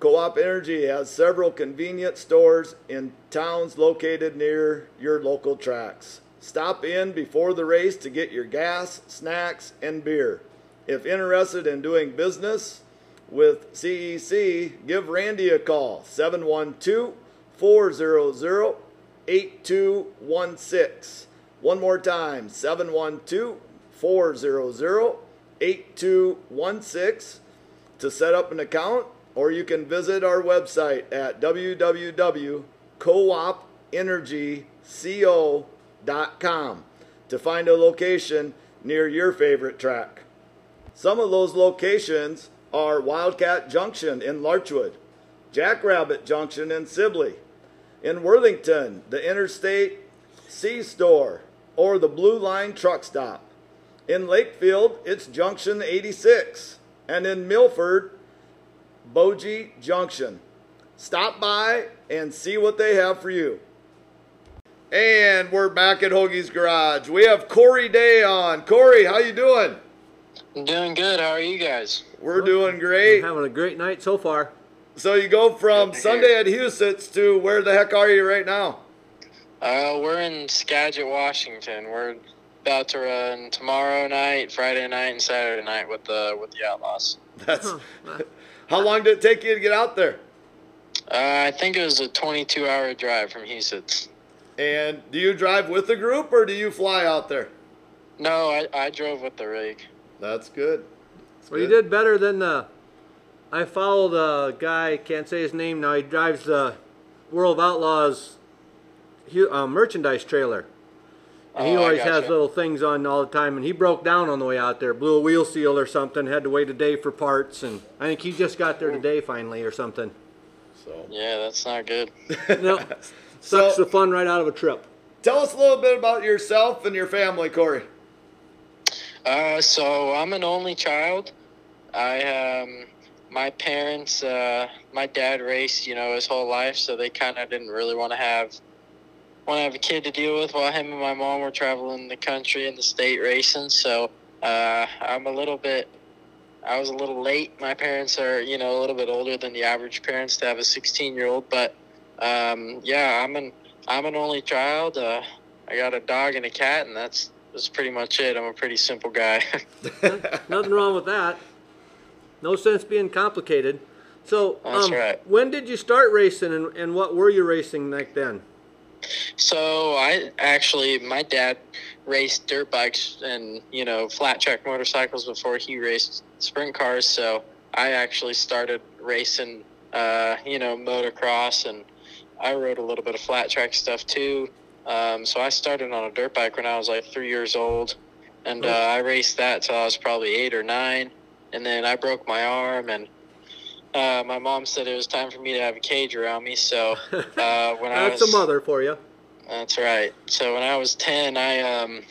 Co-op Energy has several convenient stores in towns located near your local tracks. Stop in before the race to get your gas, snacks, and beer. If interested in doing business with CEC, give Randy a call 712 400 8216. One more time 712 400 8216 to set up an account, or you can visit our website at www.coopenergyco.com to find a location near your favorite track. Some of those locations are Wildcat Junction in Larchwood, Jackrabbit Junction in Sibley, in Worthington, the Interstate C Store, or the Blue Line Truck Stop. In Lakefield, it's Junction 86. And in Milford, Bogie Junction. Stop by and see what they have for you. And we're back at Hoagie's Garage. We have Corey Day on. Corey, how you doing? I'm doing good. How are you guys? We're doing great. Having a great night so far. So you go from Sunday at Huset's to where the heck are you right now? Uh, we're in Skagit, Washington. We're about to run tomorrow night, Friday night, and Saturday night with the with the Outlaws. That's [laughs] how long did it take you to get out there? Uh, I think it was a 22-hour drive from Huset's. And do you drive with the group or do you fly out there? No, I, I drove with the rig. That's good. That's Well, you did better than the. I followed a guy, can't say his name now. He drives the World of Outlaws hu- uh, merchandise trailer. And he Oh, I always has gotcha. little things on all the time. And he broke down on the way out there, blew a wheel seal or something, had to wait a day for parts. And I think he just got there today finally or something. So, Yeah, that's not good. [laughs] No, so sucks the fun right out of a trip. tell us a little bit about yourself and your family, Corey. Uh, so I'm an only child. I um, my parents, uh, my dad raced, you know, his whole life, so they kind of didn't really want to have want to have a kid to deal with while him and my mom were traveling the country and the state racing. So uh, I'm a little bit. I was a little late. My parents are, you know, a little bit older than the average parents to have a 16 year old, but um, yeah, I'm an I'm an only child. Uh, I got a dog and a cat, and that's that's pretty much it. I'm a pretty simple guy. [laughs] Nothing wrong with that. No sense being complicated. So, That's um, right. when did you start racing, and, and what were you racing back then? So I actually, my dad raced dirt bikes and you know flat track motorcycles before he raced sprint cars. So I actually started racing, uh, you know, motocross, and I rode a little bit of flat track stuff too. Um, so I started on a dirt bike when I was like three years old, and uh, I raced that till I was probably eight or nine, and then I broke my arm and. Uh, my mom said it was time for me to have a cage around me, so uh, [laughs] when I was That's a mother for you. that's right. So when I was ten, I um,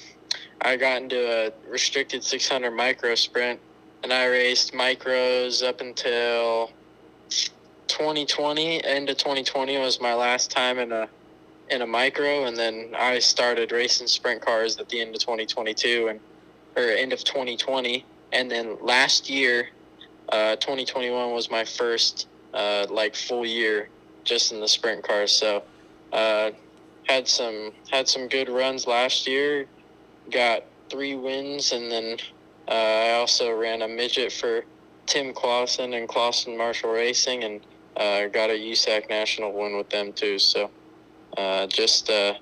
I got into a restricted 600 micro sprint, and I raced micros up until 2020. End of 2020 was my last time in a in a micro, and then I started racing sprint cars at the end of 2022 and or end of 2020, and then last year, uh, 2021 was my first uh, like full year just in the sprint cars. So. Uh, had some had some good runs last year. Got three wins, and then uh, I also ran a midget for Tim Clauson and Clauson Marshall Racing, and uh, got a USAC national win with them too. So uh, just uh,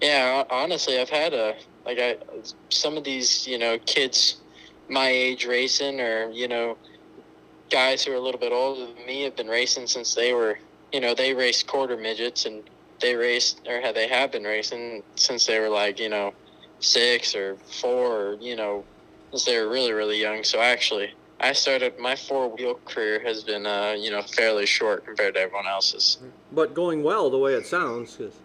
yeah, honestly, I've had a like I some of these you know kids my age racing, or you know guys who are a little bit older than me have been racing since they were you know they raced quarter midgets and they raced or had they have been racing since they were like you know six or four or you know since they were really really young so actually i started my four wheel career has been uh you know fairly short compared to everyone else's But going well, the way it sounds. 'cause-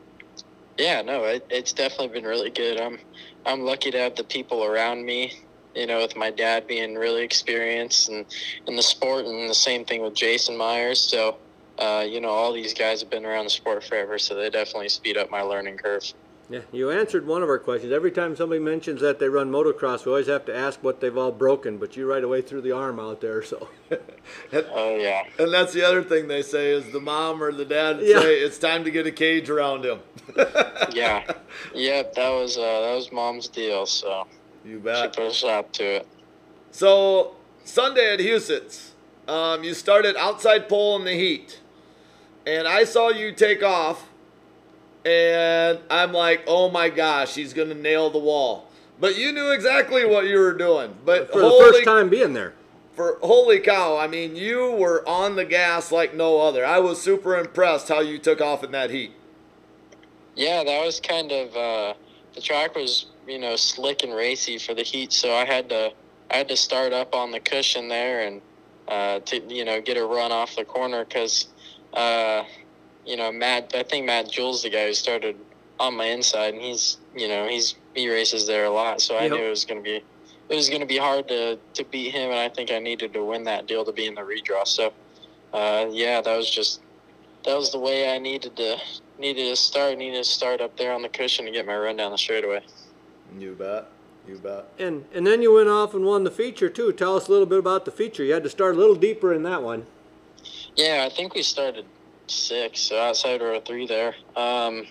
yeah no it, it's definitely been really good i'm i'm lucky to have the people around me you know with my dad being really experienced and in the sport and the same thing with jason meyers so uh, you know all these guys have been around the sport forever so they definitely speed up my learning curve yeah, you answered one of our questions. Every time somebody mentions that they run motocross, we always have to ask what they've all broken. But you right away threw the arm out there, so [laughs] oh yeah And that's the other thing they say is the mom or the dad Yeah. say it's time to get a cage around him. [laughs] yeah, yep. That was uh, that was mom's deal. So You she bet. put a stop to it. So Sunday at Huset's, um, you started outside pole in the heat, and I saw you take off, and I'm like, oh my gosh, he's gonna nail the wall. But you knew exactly what you were doing. But for the first time being there. for holy cow, I mean, you were on the gas like no other. I was super impressed how you took off in that heat. Yeah, that was kind of uh, the track was you know slick and racy for the heat, so I had to I had to start up on the cushion there and uh, to you know get a run off the corner because uh, you know Matt I think Matt Jules the guy who started on my inside and he's you know he's he races there a lot, so I Yep. knew it was gonna be it was gonna be hard to to beat him, and I think I needed to win that deal to be in the redraw. So uh, yeah, that was just that was the way I needed to needed to start. Needed to start up there on the cushion to get my run down the straightaway. You bet. You bet. And and then you went off and won the feature too. Tell us a little bit about the feature. You had to start a little deeper in that one. Yeah, I think we started six, so outside row three there. Um,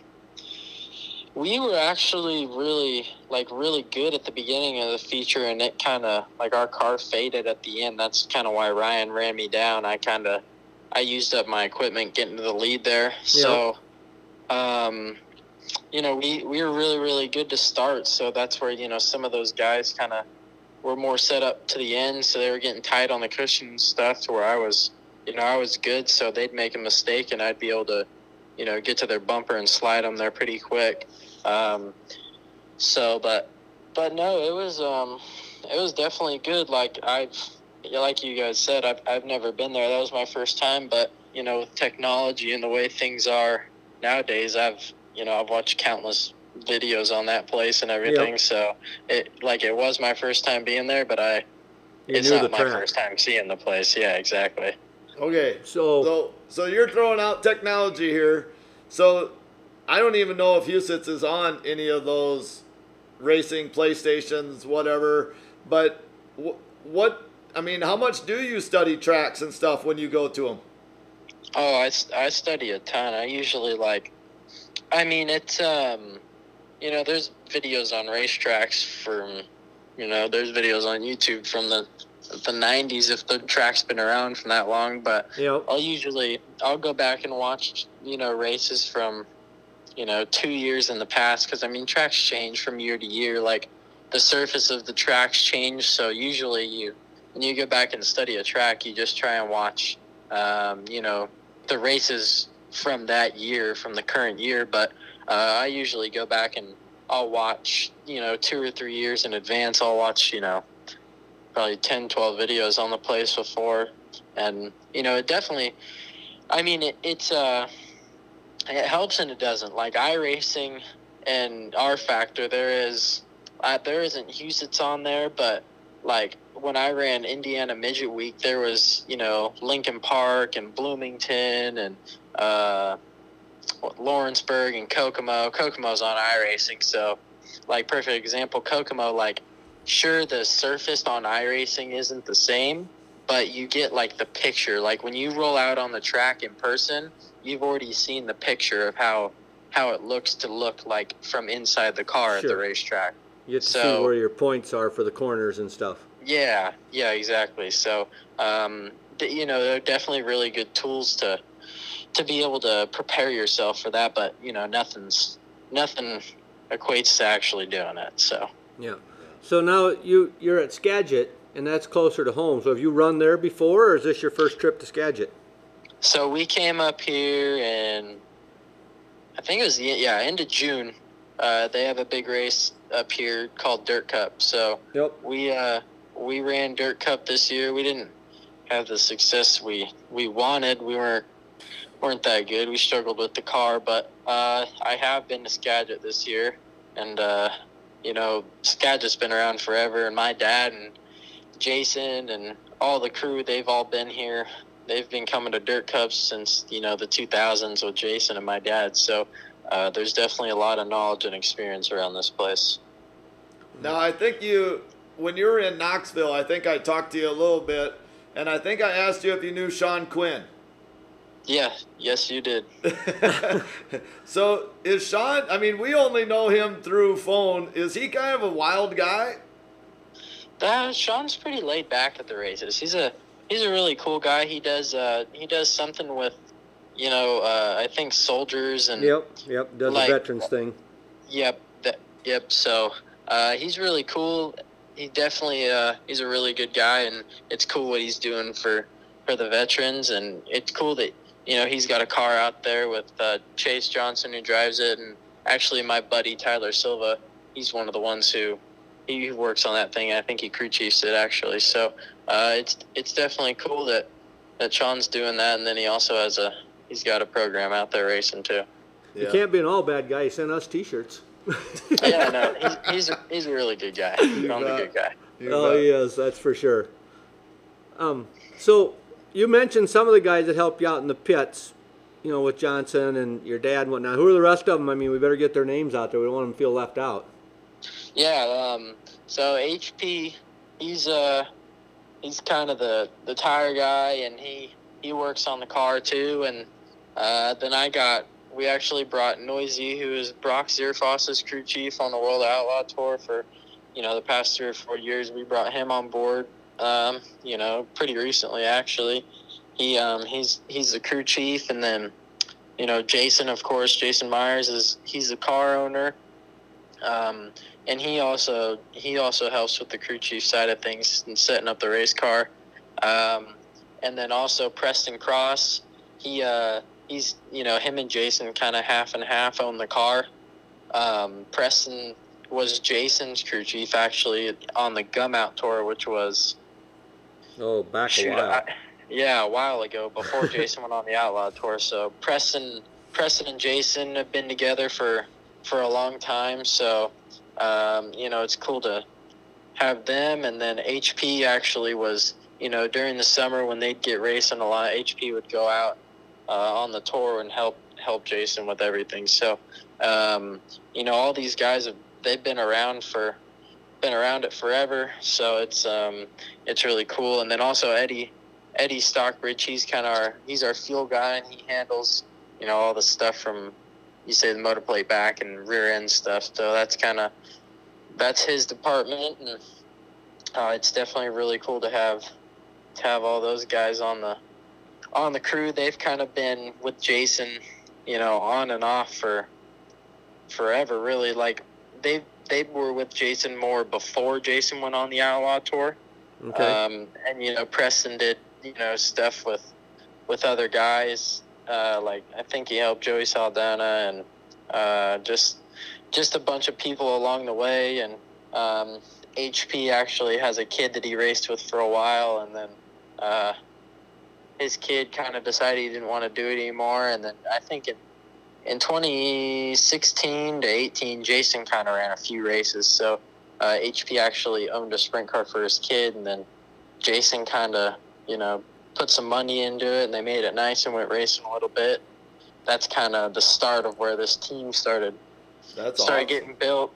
we were actually really like really good at the beginning of the feature, and it kind of like our car faded at the end. That's kind of why Ryan ran me down. I kind of I used up my equipment getting to the lead there. So, um, you know, we we were really really good to start. So that's where you know some of those guys kind of were more set up to the end, so they were getting tight on the cushion and stuff. To where I was, you know, I was good, so they'd make a mistake, and I'd be able to, you know, get to their bumper and slide them there pretty quick. Um, so, but, but no, it was, um, it was definitely good. Like I've, like you guys said, I've, I've never been there. That was my first time, but you know, with technology and the way things are nowadays, I've, you know, I've watched countless videos on that place and everything. So it, like, it was my first time being there, but I, You it's not my track. first time seeing the place. Yeah, exactly. Okay. So, So, so you're throwing out technology here. So, I don't even know if Huset's is on any of those racing PlayStations, whatever. But wh- what? I mean, how much do you study tracks and stuff when you go to them? Oh, I, I study a ton. I usually like I mean, it's um, you know, there's videos on racetracks from, you know, there's videos on YouTube from the the 90s if the track's been around for that long. But Yep. I'll usually I'll go back and watch you know races from you know two years in the past because I mean tracks change from year to year. Like the surface of the tracks change, so usually you when you go back and study a track, you just try and watch um, you know the races from that year, from the current year. But uh, I usually go back and I'll watch you know two or three years in advance. I'll watch you know probably 10, 12 videos on the place before and you know it definitely i mean it, it's uh it helps and it doesn't like iRacing and rFactor there is uh, there isn't Huset's on there but like when i ran indiana midget week there was you know lincoln park and bloomington and uh what, lawrenceburg and kokomo kokomo's on iRacing so like perfect example kokomo like sure the surface on iRacing isn't the same but you get like the picture. Like when you roll out on the track in person, you've already seen the picture of how how it looks to look like from inside the car at the racetrack. You get to see where your points are for the corners and stuff. Yeah, yeah, exactly. So, um, you know, they're definitely really good tools to to be able to prepare yourself for that. But you know, nothing's nothing equates to actually doing it. So. Yeah. So now you you're at Skagit, and that's closer to home. So have you run there before, or is this your first trip to Skagit? So we came up here and I think it was the yeah end of June. Uh, they have a big race up here called Dirt Cup. So Yep. we uh, we ran Dirt Cup this year. We didn't have the success we we wanted. We weren't weren't that good. We struggled with the car, but uh, I have been to Skagit this year, and uh, you know Skagit's been around forever. And my dad and Jason and all the crew, they've all been here they've been coming to dirt cups since you know the 2000s with jason and my dad so uh, there's definitely a lot of knowledge and experience around this place Now, I think you, when you were in Knoxville, I think I talked to you a little bit, and I think I asked you if you knew Sean Quinn. yeah yes you did [laughs] so is Sean? I mean, we only know him through phone. Is he kind of a wild guy? uh, sean's pretty laid back at the races he's a he's a really cool guy he does uh, he does something with you know uh, i think soldiers and Yep. Yep. Does Like- the veterans thing. Yep, that, yep. So uh, he's really cool. He definitely uh, he's a really good guy, and it's cool what he's doing for for the veterans. And it's cool that you know he's got a car out there with uh, Chase Johnson who drives it, and actually my buddy Tyler Silva. He's one of the ones who he works on that thing. I think he crew chiefs it actually. So uh, it's it's definitely cool that that Sean's doing that, and then he also has a he's got a program out there racing too. You can't be an all bad guy. He sent us T-shirts. yeah, no, [laughs] he's he's a, he's a really good guy. Sean's a bet. good guy. You oh bet. yes, that's for sure. Um, so you mentioned some of the guys that helped you out in the pits, you know, with Johnson and your dad and whatnot. Who are the rest of them? I mean, we better get their names out there. We don't want them to feel left out. Yeah. Um. So HP, he's uh, he's kind of the the tire guy, and he he works on the car too. And uh, then I got we actually brought Noisy, who is Brock Zearfoss's crew chief on the World Outlaw Tour for you know the past three or four years. We brought him on board. Um, you know, pretty recently actually. He um he's he's the crew chief, and then you know Jason, of course, Jason Meyers is he's the car owner. Um, and he also he also helps with the crew chief side of things and setting up the race car. Um, and then also Preston Cross, he uh, he's you know him and Jason kind of half and half own the car. Um, Preston was Jason's crew chief actually on the Gum Out tour, which was Oh, back a shoot, while. I- yeah, a while ago before [laughs] Jason went on the Outlaw tour. So Preston, Preston and Jason have been together for for a long time. So um, you know, it's cool to have them. And then HP actually was, you know, during the summer when they'd get racing a lot, HP would go out on the tour and help help Jason with everything. So um, you know, all these guys have they've been around for been around it forever. So it's um, it's really cool. And then also Eddie Eddie Stockbridge, he's kind of our he's our fuel guy, and he handles you know all the stuff from you say the motor plate back and rear end stuff. So that's kind of that's his department, and uh, it's definitely really cool to have to have all those guys on the on the crew. They've kind of been with Jason, you know, on and off for forever. Really, like they they were with Jason more before Jason went on the Outlaw tour. Okay. Um, and you know, Preston did you know stuff with with other guys. Uh, like I think he helped Joey Saldana and uh, just just a bunch of people along the way. And um, HP actually has a kid that he raced with for a while, and then uh, his kid kind of decided he didn't want to do it anymore. And then I think in in 2016 to 18, Jason kind of ran a few races. So uh, HP actually owned a sprint car for his kid, and then Jason kind of, you know, put some money into it, and they made it nice and went racing a little bit. That's kind of the start of where this team started That's started awesome. getting built.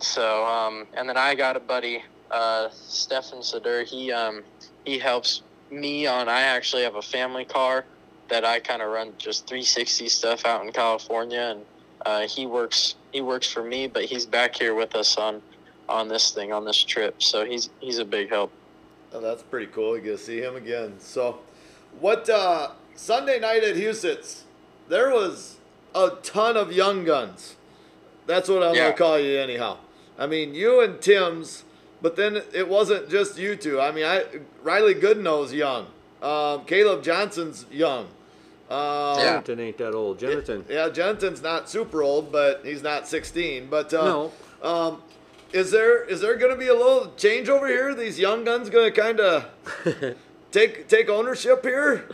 So, um, and then I got a buddy, uh, Stefan Sadur. He um, he helps me on. I actually have a family car that I kind of run just 360 stuff out in California, and uh, he works he works for me, but he's back here with us on on this thing on this trip. So he's he's a big help. Oh, that's pretty cool. You get to see him again. So, what uh, Sunday night at Huset's, there was a ton of young guns. That's what I'm Yeah. gonna call you anyhow. I mean, you and Tim's, but then it wasn't just you two. I mean, I Riley Goodno's young. Um, Caleb Johnson's young. Um, Yeah. Jennerton ain't that old. Jennerton. Yeah, Jensen's not super old, but he's not 16. But uh, No. um, is there is there going to be a little change over here? These young guns going to kind of [laughs] take take ownership here?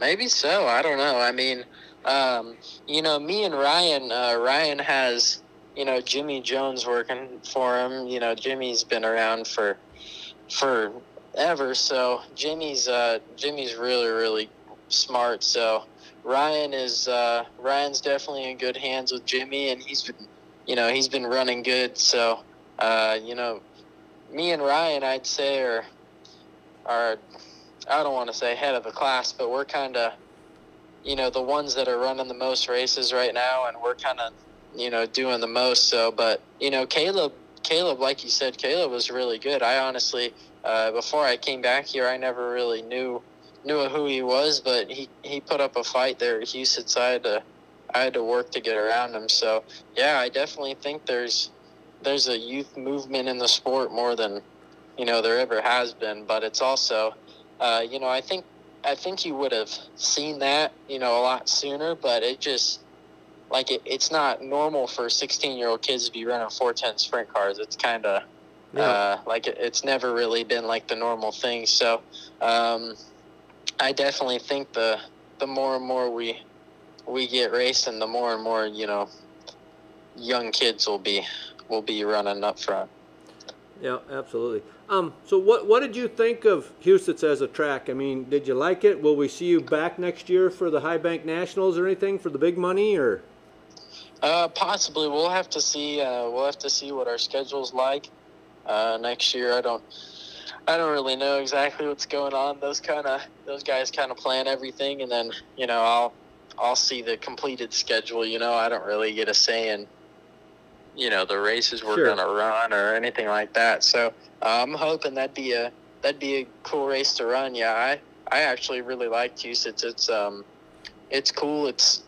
Maybe so. I don't know. I mean, um, you know, me and Ryan. Uh, Ryan has, you know, Jimmy Jones working for him. You know, Jimmy's been around for forever. So Jimmy's uh, Jimmy's really really smart. So Ryan is uh, Ryan's definitely in good hands with Jimmy, and he's been, you know, he's been running good. So, uh, you know, me and Ryan, I'd say, are are I don't want to say head of the class, but we're kind of, you know, the ones that are running the most races right now, and we're kind of, you know, doing the most. So, but you know, Caleb, Caleb, like you said, Caleb was really good. I honestly, uh, before I came back here, I never really knew knew who he was, but he he put up a fight there at Huset's. So I had to I had to work to get around him. So yeah, I definitely think there's there's a youth movement in the sport more than you know there ever has been. But it's also uh, you know, I think I think you would have seen that, you know, a lot sooner, but it just like it, it's not normal for 16 year old kids to be running 410 sprint cars. It's kind of Yeah. uh, like it, it's never really been like the normal thing. So um, I definitely think the the more and more we we get racing, the more and more you know young kids will be will be running up front. Yeah, absolutely. Um, so what what did you think of Huset's as a track? I mean, did you like it? Will we see you back next year for the High Bank Nationals or anything for the big money or? Uh, possibly. We'll have to see. Uh, we'll have to see what our schedule's like uh, next year. I don't. I don't really know exactly what's going on. Those kind of those guys kind of plan everything, and then you know I'll I'll see the completed schedule. You know I don't really get a say in you know the races we're Sure. gonna run or anything like that. So I'm hoping that'd be a that'd be a cool race to run. Yeah, I I actually really like Huset's. It's, it's um it's cool. It's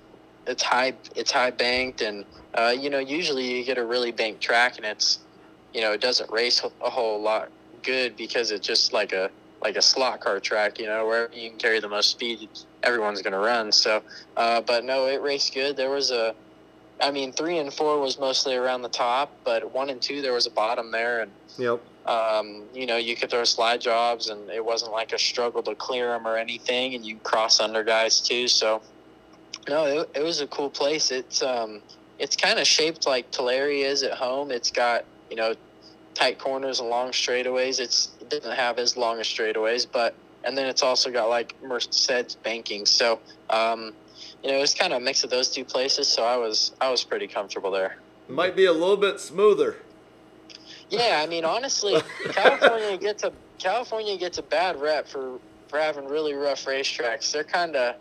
it's high it's high banked and uh, you know usually you get a really banked track and it's you know it doesn't race a whole lot good because it's just like a like a slot car track you know where you can carry the most speed everyone's going to run so uh, but no it raced good there was a i mean three and four was mostly around the top but one and two there was a bottom there and Yep. um, you know, you could throw slide jobs, and it wasn't like a struggle to clear them or anything, and you cross under guys too. So, no, it, it was a cool place. It's um, it's kind of shaped like Tulare is at home. It's got you know, tight corners and long straightaways. It's it doesn't have as long as straightaways, but and then it's also got like Merced's banking. So, um, you know, it's kind of a mix of those two places. So I was I was pretty comfortable there. Might be a little bit smoother. Yeah, I mean, honestly, [laughs] California gets a California gets a bad rep for for having really rough racetracks. They're kind of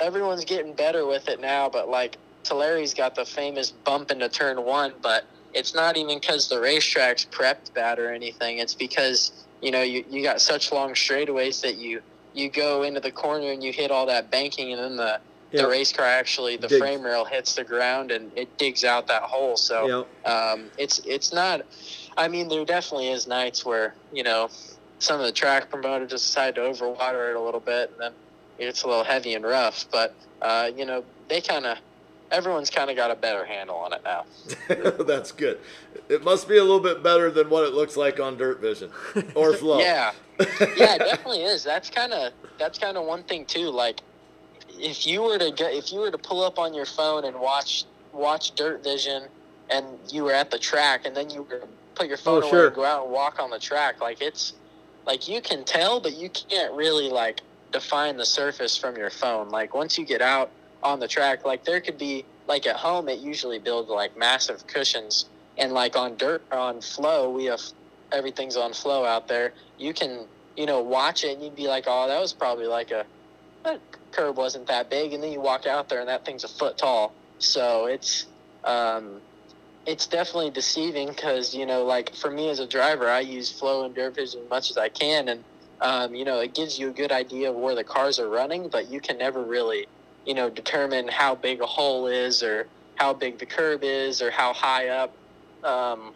everyone's getting better with it now, but like Tulare's got the famous bump into turn one, but it's not even because the racetrack's prepped bad or anything. It's because you know you, you got such long straightaways that you you go into the corner and you hit all that banking, and then the Yep. the race car actually the Digs. frame rail hits the ground and it digs out that hole. So Yep. um, it's it's not. I mean, there definitely is nights where you know some of the track promoters just decide to overwater it a little bit, and then it's a little heavy and rough. But uh, you know, they kind of everyone's kind of got a better handle on it now. [laughs] That's good. It must be a little bit better than what it looks like on Dirt Vision or [laughs] Flow. Yeah, yeah, it definitely is. That's kind of that's kind of one thing too. Like, if you were to get if you were to pull up on your phone and watch watch Dirt Vision, and you were at the track, and then you were put your phone Oh, away sure. and go out and walk on the track, like it's like you can tell, but you can't really like define the surface from your phone. Like once you get out on the track, like there could be like at home, it usually builds like massive cushions, and like on dirt on flow, we have everything's on flow out there. You can you know watch it and you'd be like, oh, that was probably like a that curb wasn't that big, and then you walk out there and that thing's a foot tall. So it's um, it's definitely deceiving because you know, like for me as a driver, I use flow and dirt vision as much as I can, and um, you know, it gives you a good idea of where the cars are running, but you can never really, you know, determine how big a hole is or how big the curb is or how high up. Um,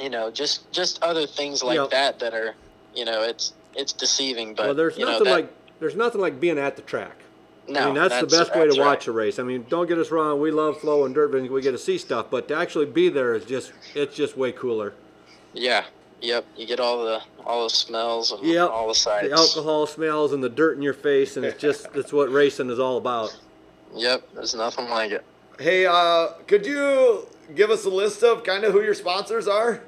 you know, just just other things like that that are, you know, it's it's deceiving. But well, there's you know, nothing that- like there's nothing like being at the track. no, I mean, that's, the best way to right. watch a race. I mean, don't get us wrong. We love flow and dirt vision. We get to see stuff, but to actually be there is just it's just way cooler. Yeah. Yep. You get all the all the smells and Yep. all the sights. The alcohol smells and the dirt in your face, and it's just it's what racing is all about. Yep. There's nothing like it. Hey, uh, could you give us a list of kind of who your sponsors are?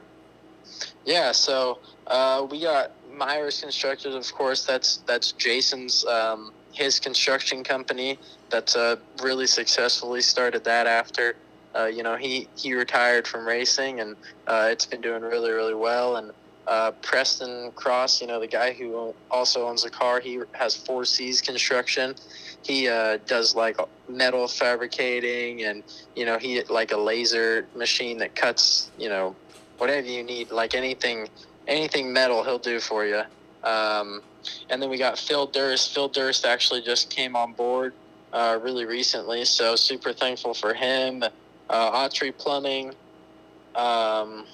Yeah. So uh, we got Meyers Constructors, of course. That's that's Jason's um, his construction company. That's uh, really successfully started that after. Uh, you know, he, he retired from racing, and uh, it's been doing really, really well. And uh, Preston Cross, you know, the guy who also owns the car, he has Four Cs Construction. He uh, does like metal fabricating, and you know, he like a laser machine that cuts, you know, whatever you need, like anything, anything metal, he'll do for you. Um, and then we got Phil Durst. Phil Durst actually just came on board uh, really recently, so super thankful for him. Uh, Autry Plumbing, um,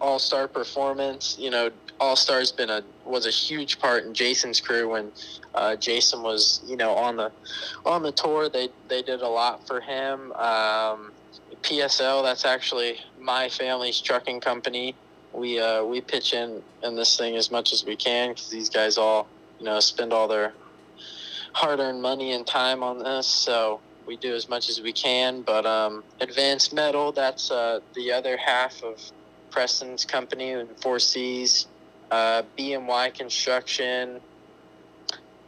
All Star Performance. You know, All Star's been a was a huge part in Jason's crew when uh, Jason was you know on the on the tour. They they did a lot for him. Um, PSL, that's actually my family's trucking company. We uh, we pitch in in this thing as much as we can because these guys all you know spend all their hard-earned money and time on this. So we do as much as we can. But um, Advanced Metal, that's uh, the other half of Preston's company and Four Cs. Uh, BMY Construction.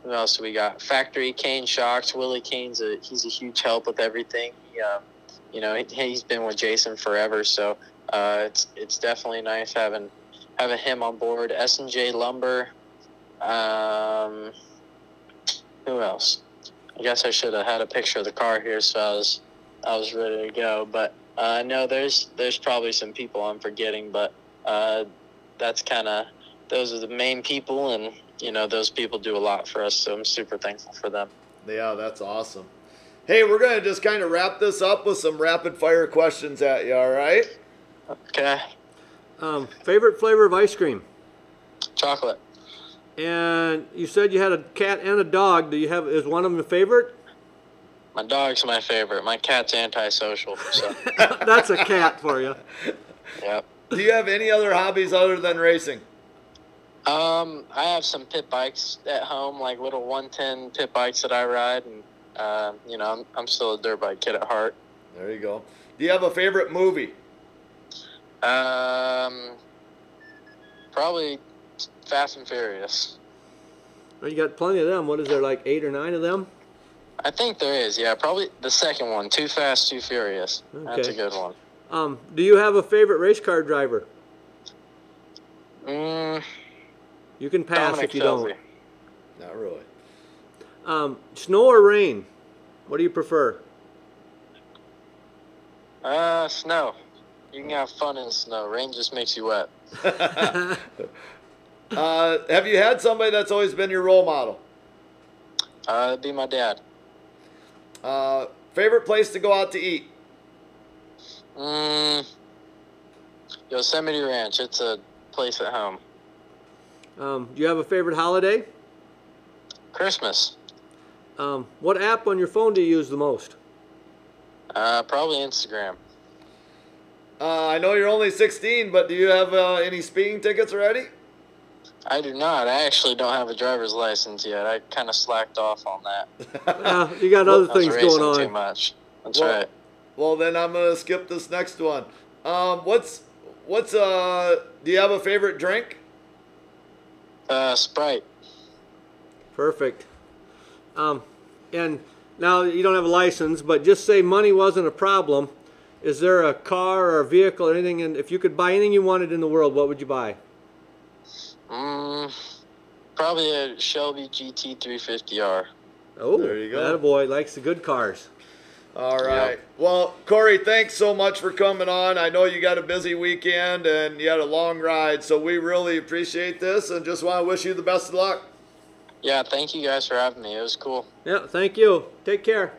Who else we got? Factory Kahne Shocks. Willie Kahne's a he's a huge help with everything. He, um, you know, he, he's been with Jason forever, so uh, it's it's definitely nice having having him on board. S and J Lumber. Um, who else? I guess I should have had a picture of the car here, so I was I was ready to go. But uh, no, there's there's probably some people I'm forgetting, but uh, that's kind of those are the main people, and you know those people do a lot for us, so I'm super thankful for them. Yeah, that's awesome. Hey, we're gonna just kind of wrap this up with some rapid fire questions at you. All right? Okay, Um, favorite flavor of ice cream? chocolate. And you said you had a cat and a dog. Do you have is one of them your favorite? My dog's my favorite. My cat's antisocial, so [laughs] That's a cat for you. yep. Do you have any other hobbies other than racing? Um, I have some pit bikes at home, like little 110 pit bikes that I ride, and uh, you know, I'm, I'm still a dirt bike kid at heart. There you go. Do you have a favorite movie? Um, probably Fast and Furious. Well, you got plenty of them. What is there, like eight or nine of them? I think there is, yeah, probably the second one, Too Fast, Too Furious. That's a good one. Um, do you have a favorite race car driver? Mm, You can pass Dominic if you Filthy. don't. Not really. Um, snow or rain? What do you prefer? Uh, snow. You can have fun in snow. Rain just makes you wet. [laughs] [laughs] Uh, have you had somebody that's always been your role model? Uh, it'd be my dad. Uh, favorite place to go out to eat? Mm, Yosemite Ranch. It's a place at home. Um, do you have a favorite holiday? Christmas. Um, what app on your phone do you use the most? Uh, probably Instagram. Uh, I know you're only 16, but do you have uh, any speeding tickets already? I do not. I actually don't have a driver's license yet. I kind of slacked off on that. [laughs] Uh, you got other I was things racing going too on. much. That's Well- right. Well, then I'm gonna skip this next one. Um, what's what's uh? Do you have a favorite drink? Uh, Sprite. Perfect. Um, and now you don't have a license, but just say money wasn't a problem. Is there a car or a vehicle or anything? And if you could buy anything you wanted in the world, what would you buy? Mm, probably a Shelby GT 350R. Oh, There you go. That boy likes the good cars. All right. Well, Corey, thanks so much for coming on. I know you got a busy weekend and you had a long ride, so we really appreciate this and just want to wish you the best of luck. Yeah, thank you guys for having me. It was cool. Yeah, thank you. Take care.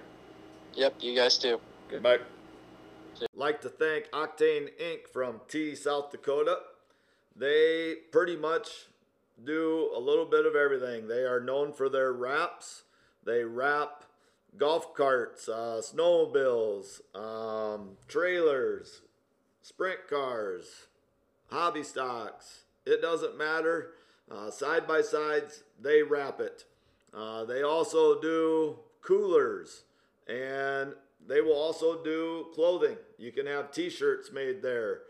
Yep, you guys too. Bye. Like to thank Octane Inc. from Tea, South Dakota. They pretty much do a little bit of everything. They are known for their wraps. They wrap golf carts, uh, snowmobiles, um, trailers, sprint cars, hobby stocks. It doesn't matter. Uh, side by sides, they wrap it. Uh, they also do coolers and they will also do clothing. You can have t-shirts made there.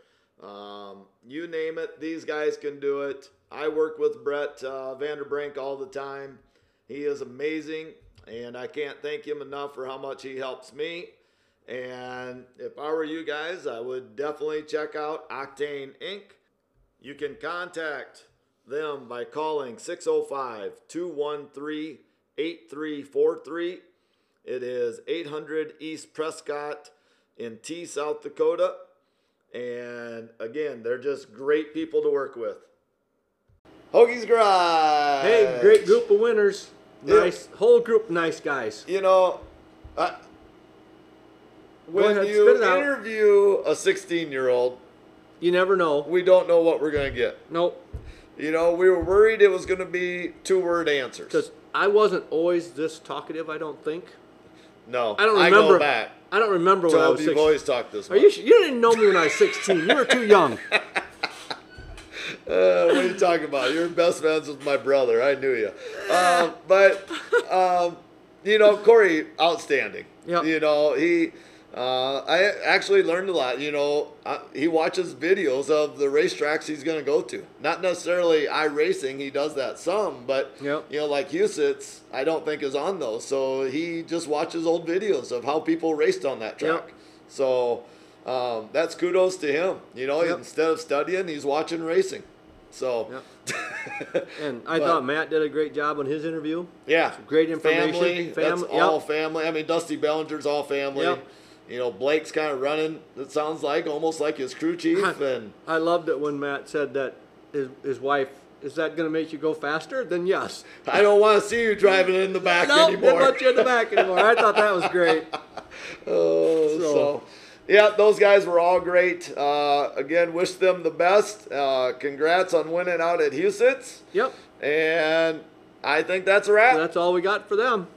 Um, you name it, these guys can do it. I work with Brett uh, Vanderbrink all the time. He is amazing, and I can't thank him enough for how much he helps me. And if I were you guys, I would definitely check out Octane Inc. You can contact them by calling 605 213 8343. It is 800 East Prescott in Tea, South Dakota. And again, they're just great people to work with. Hoagie's Garage. Hey, great group of winners. Nice whole group, nice guys. You know, I, when ahead, you out. interview a 16 year old, You never know. we don't know what we're going to get. Nope. You know, we were worried it was going to be two word answers. Because I wasn't always this talkative. I don't think. No, I don't I remember. go back. I don't remember when I was you've 16. always talked this Are much. you? You didn't know me when I was 16. You were too young. [laughs] Uh, what are you talking about? You're best friends with my brother. I knew you. Um, but, um, you know, Corey, outstanding. Yep. You know, he, uh, I actually learned a lot. You know, uh, he watches videos of the racetracks he's going to go to. Not necessarily iRacing. he does that some, but, Yep. you know, like Huset's, I don't think is on those. So he just watches old videos of how people raced on that track. Yep. So um, that's kudos to him. You know, Yep. instead of studying, he's watching racing. So, [laughs] And I But- thought Matt did a great job on his interview. yeah, Great information. Family, Fam- that's yep. all family. I mean, Dusty Ballenger's all family. Yep. You know, Blake's kind of running. It sounds like almost like his crew chief, [laughs] and I loved it when Matt said that his, his wife, is that going to make you go faster? Then yes. [laughs] I don't want to see you driving in the back No, anymore. want you in the back anymore. I thought that was great. [laughs] Oh, so. So- yeah, those guys were all great. Uh, again, wish them the best. Uh, congrats on winning out at Huset's. Yep. And I think that's a wrap. That's all we got for them.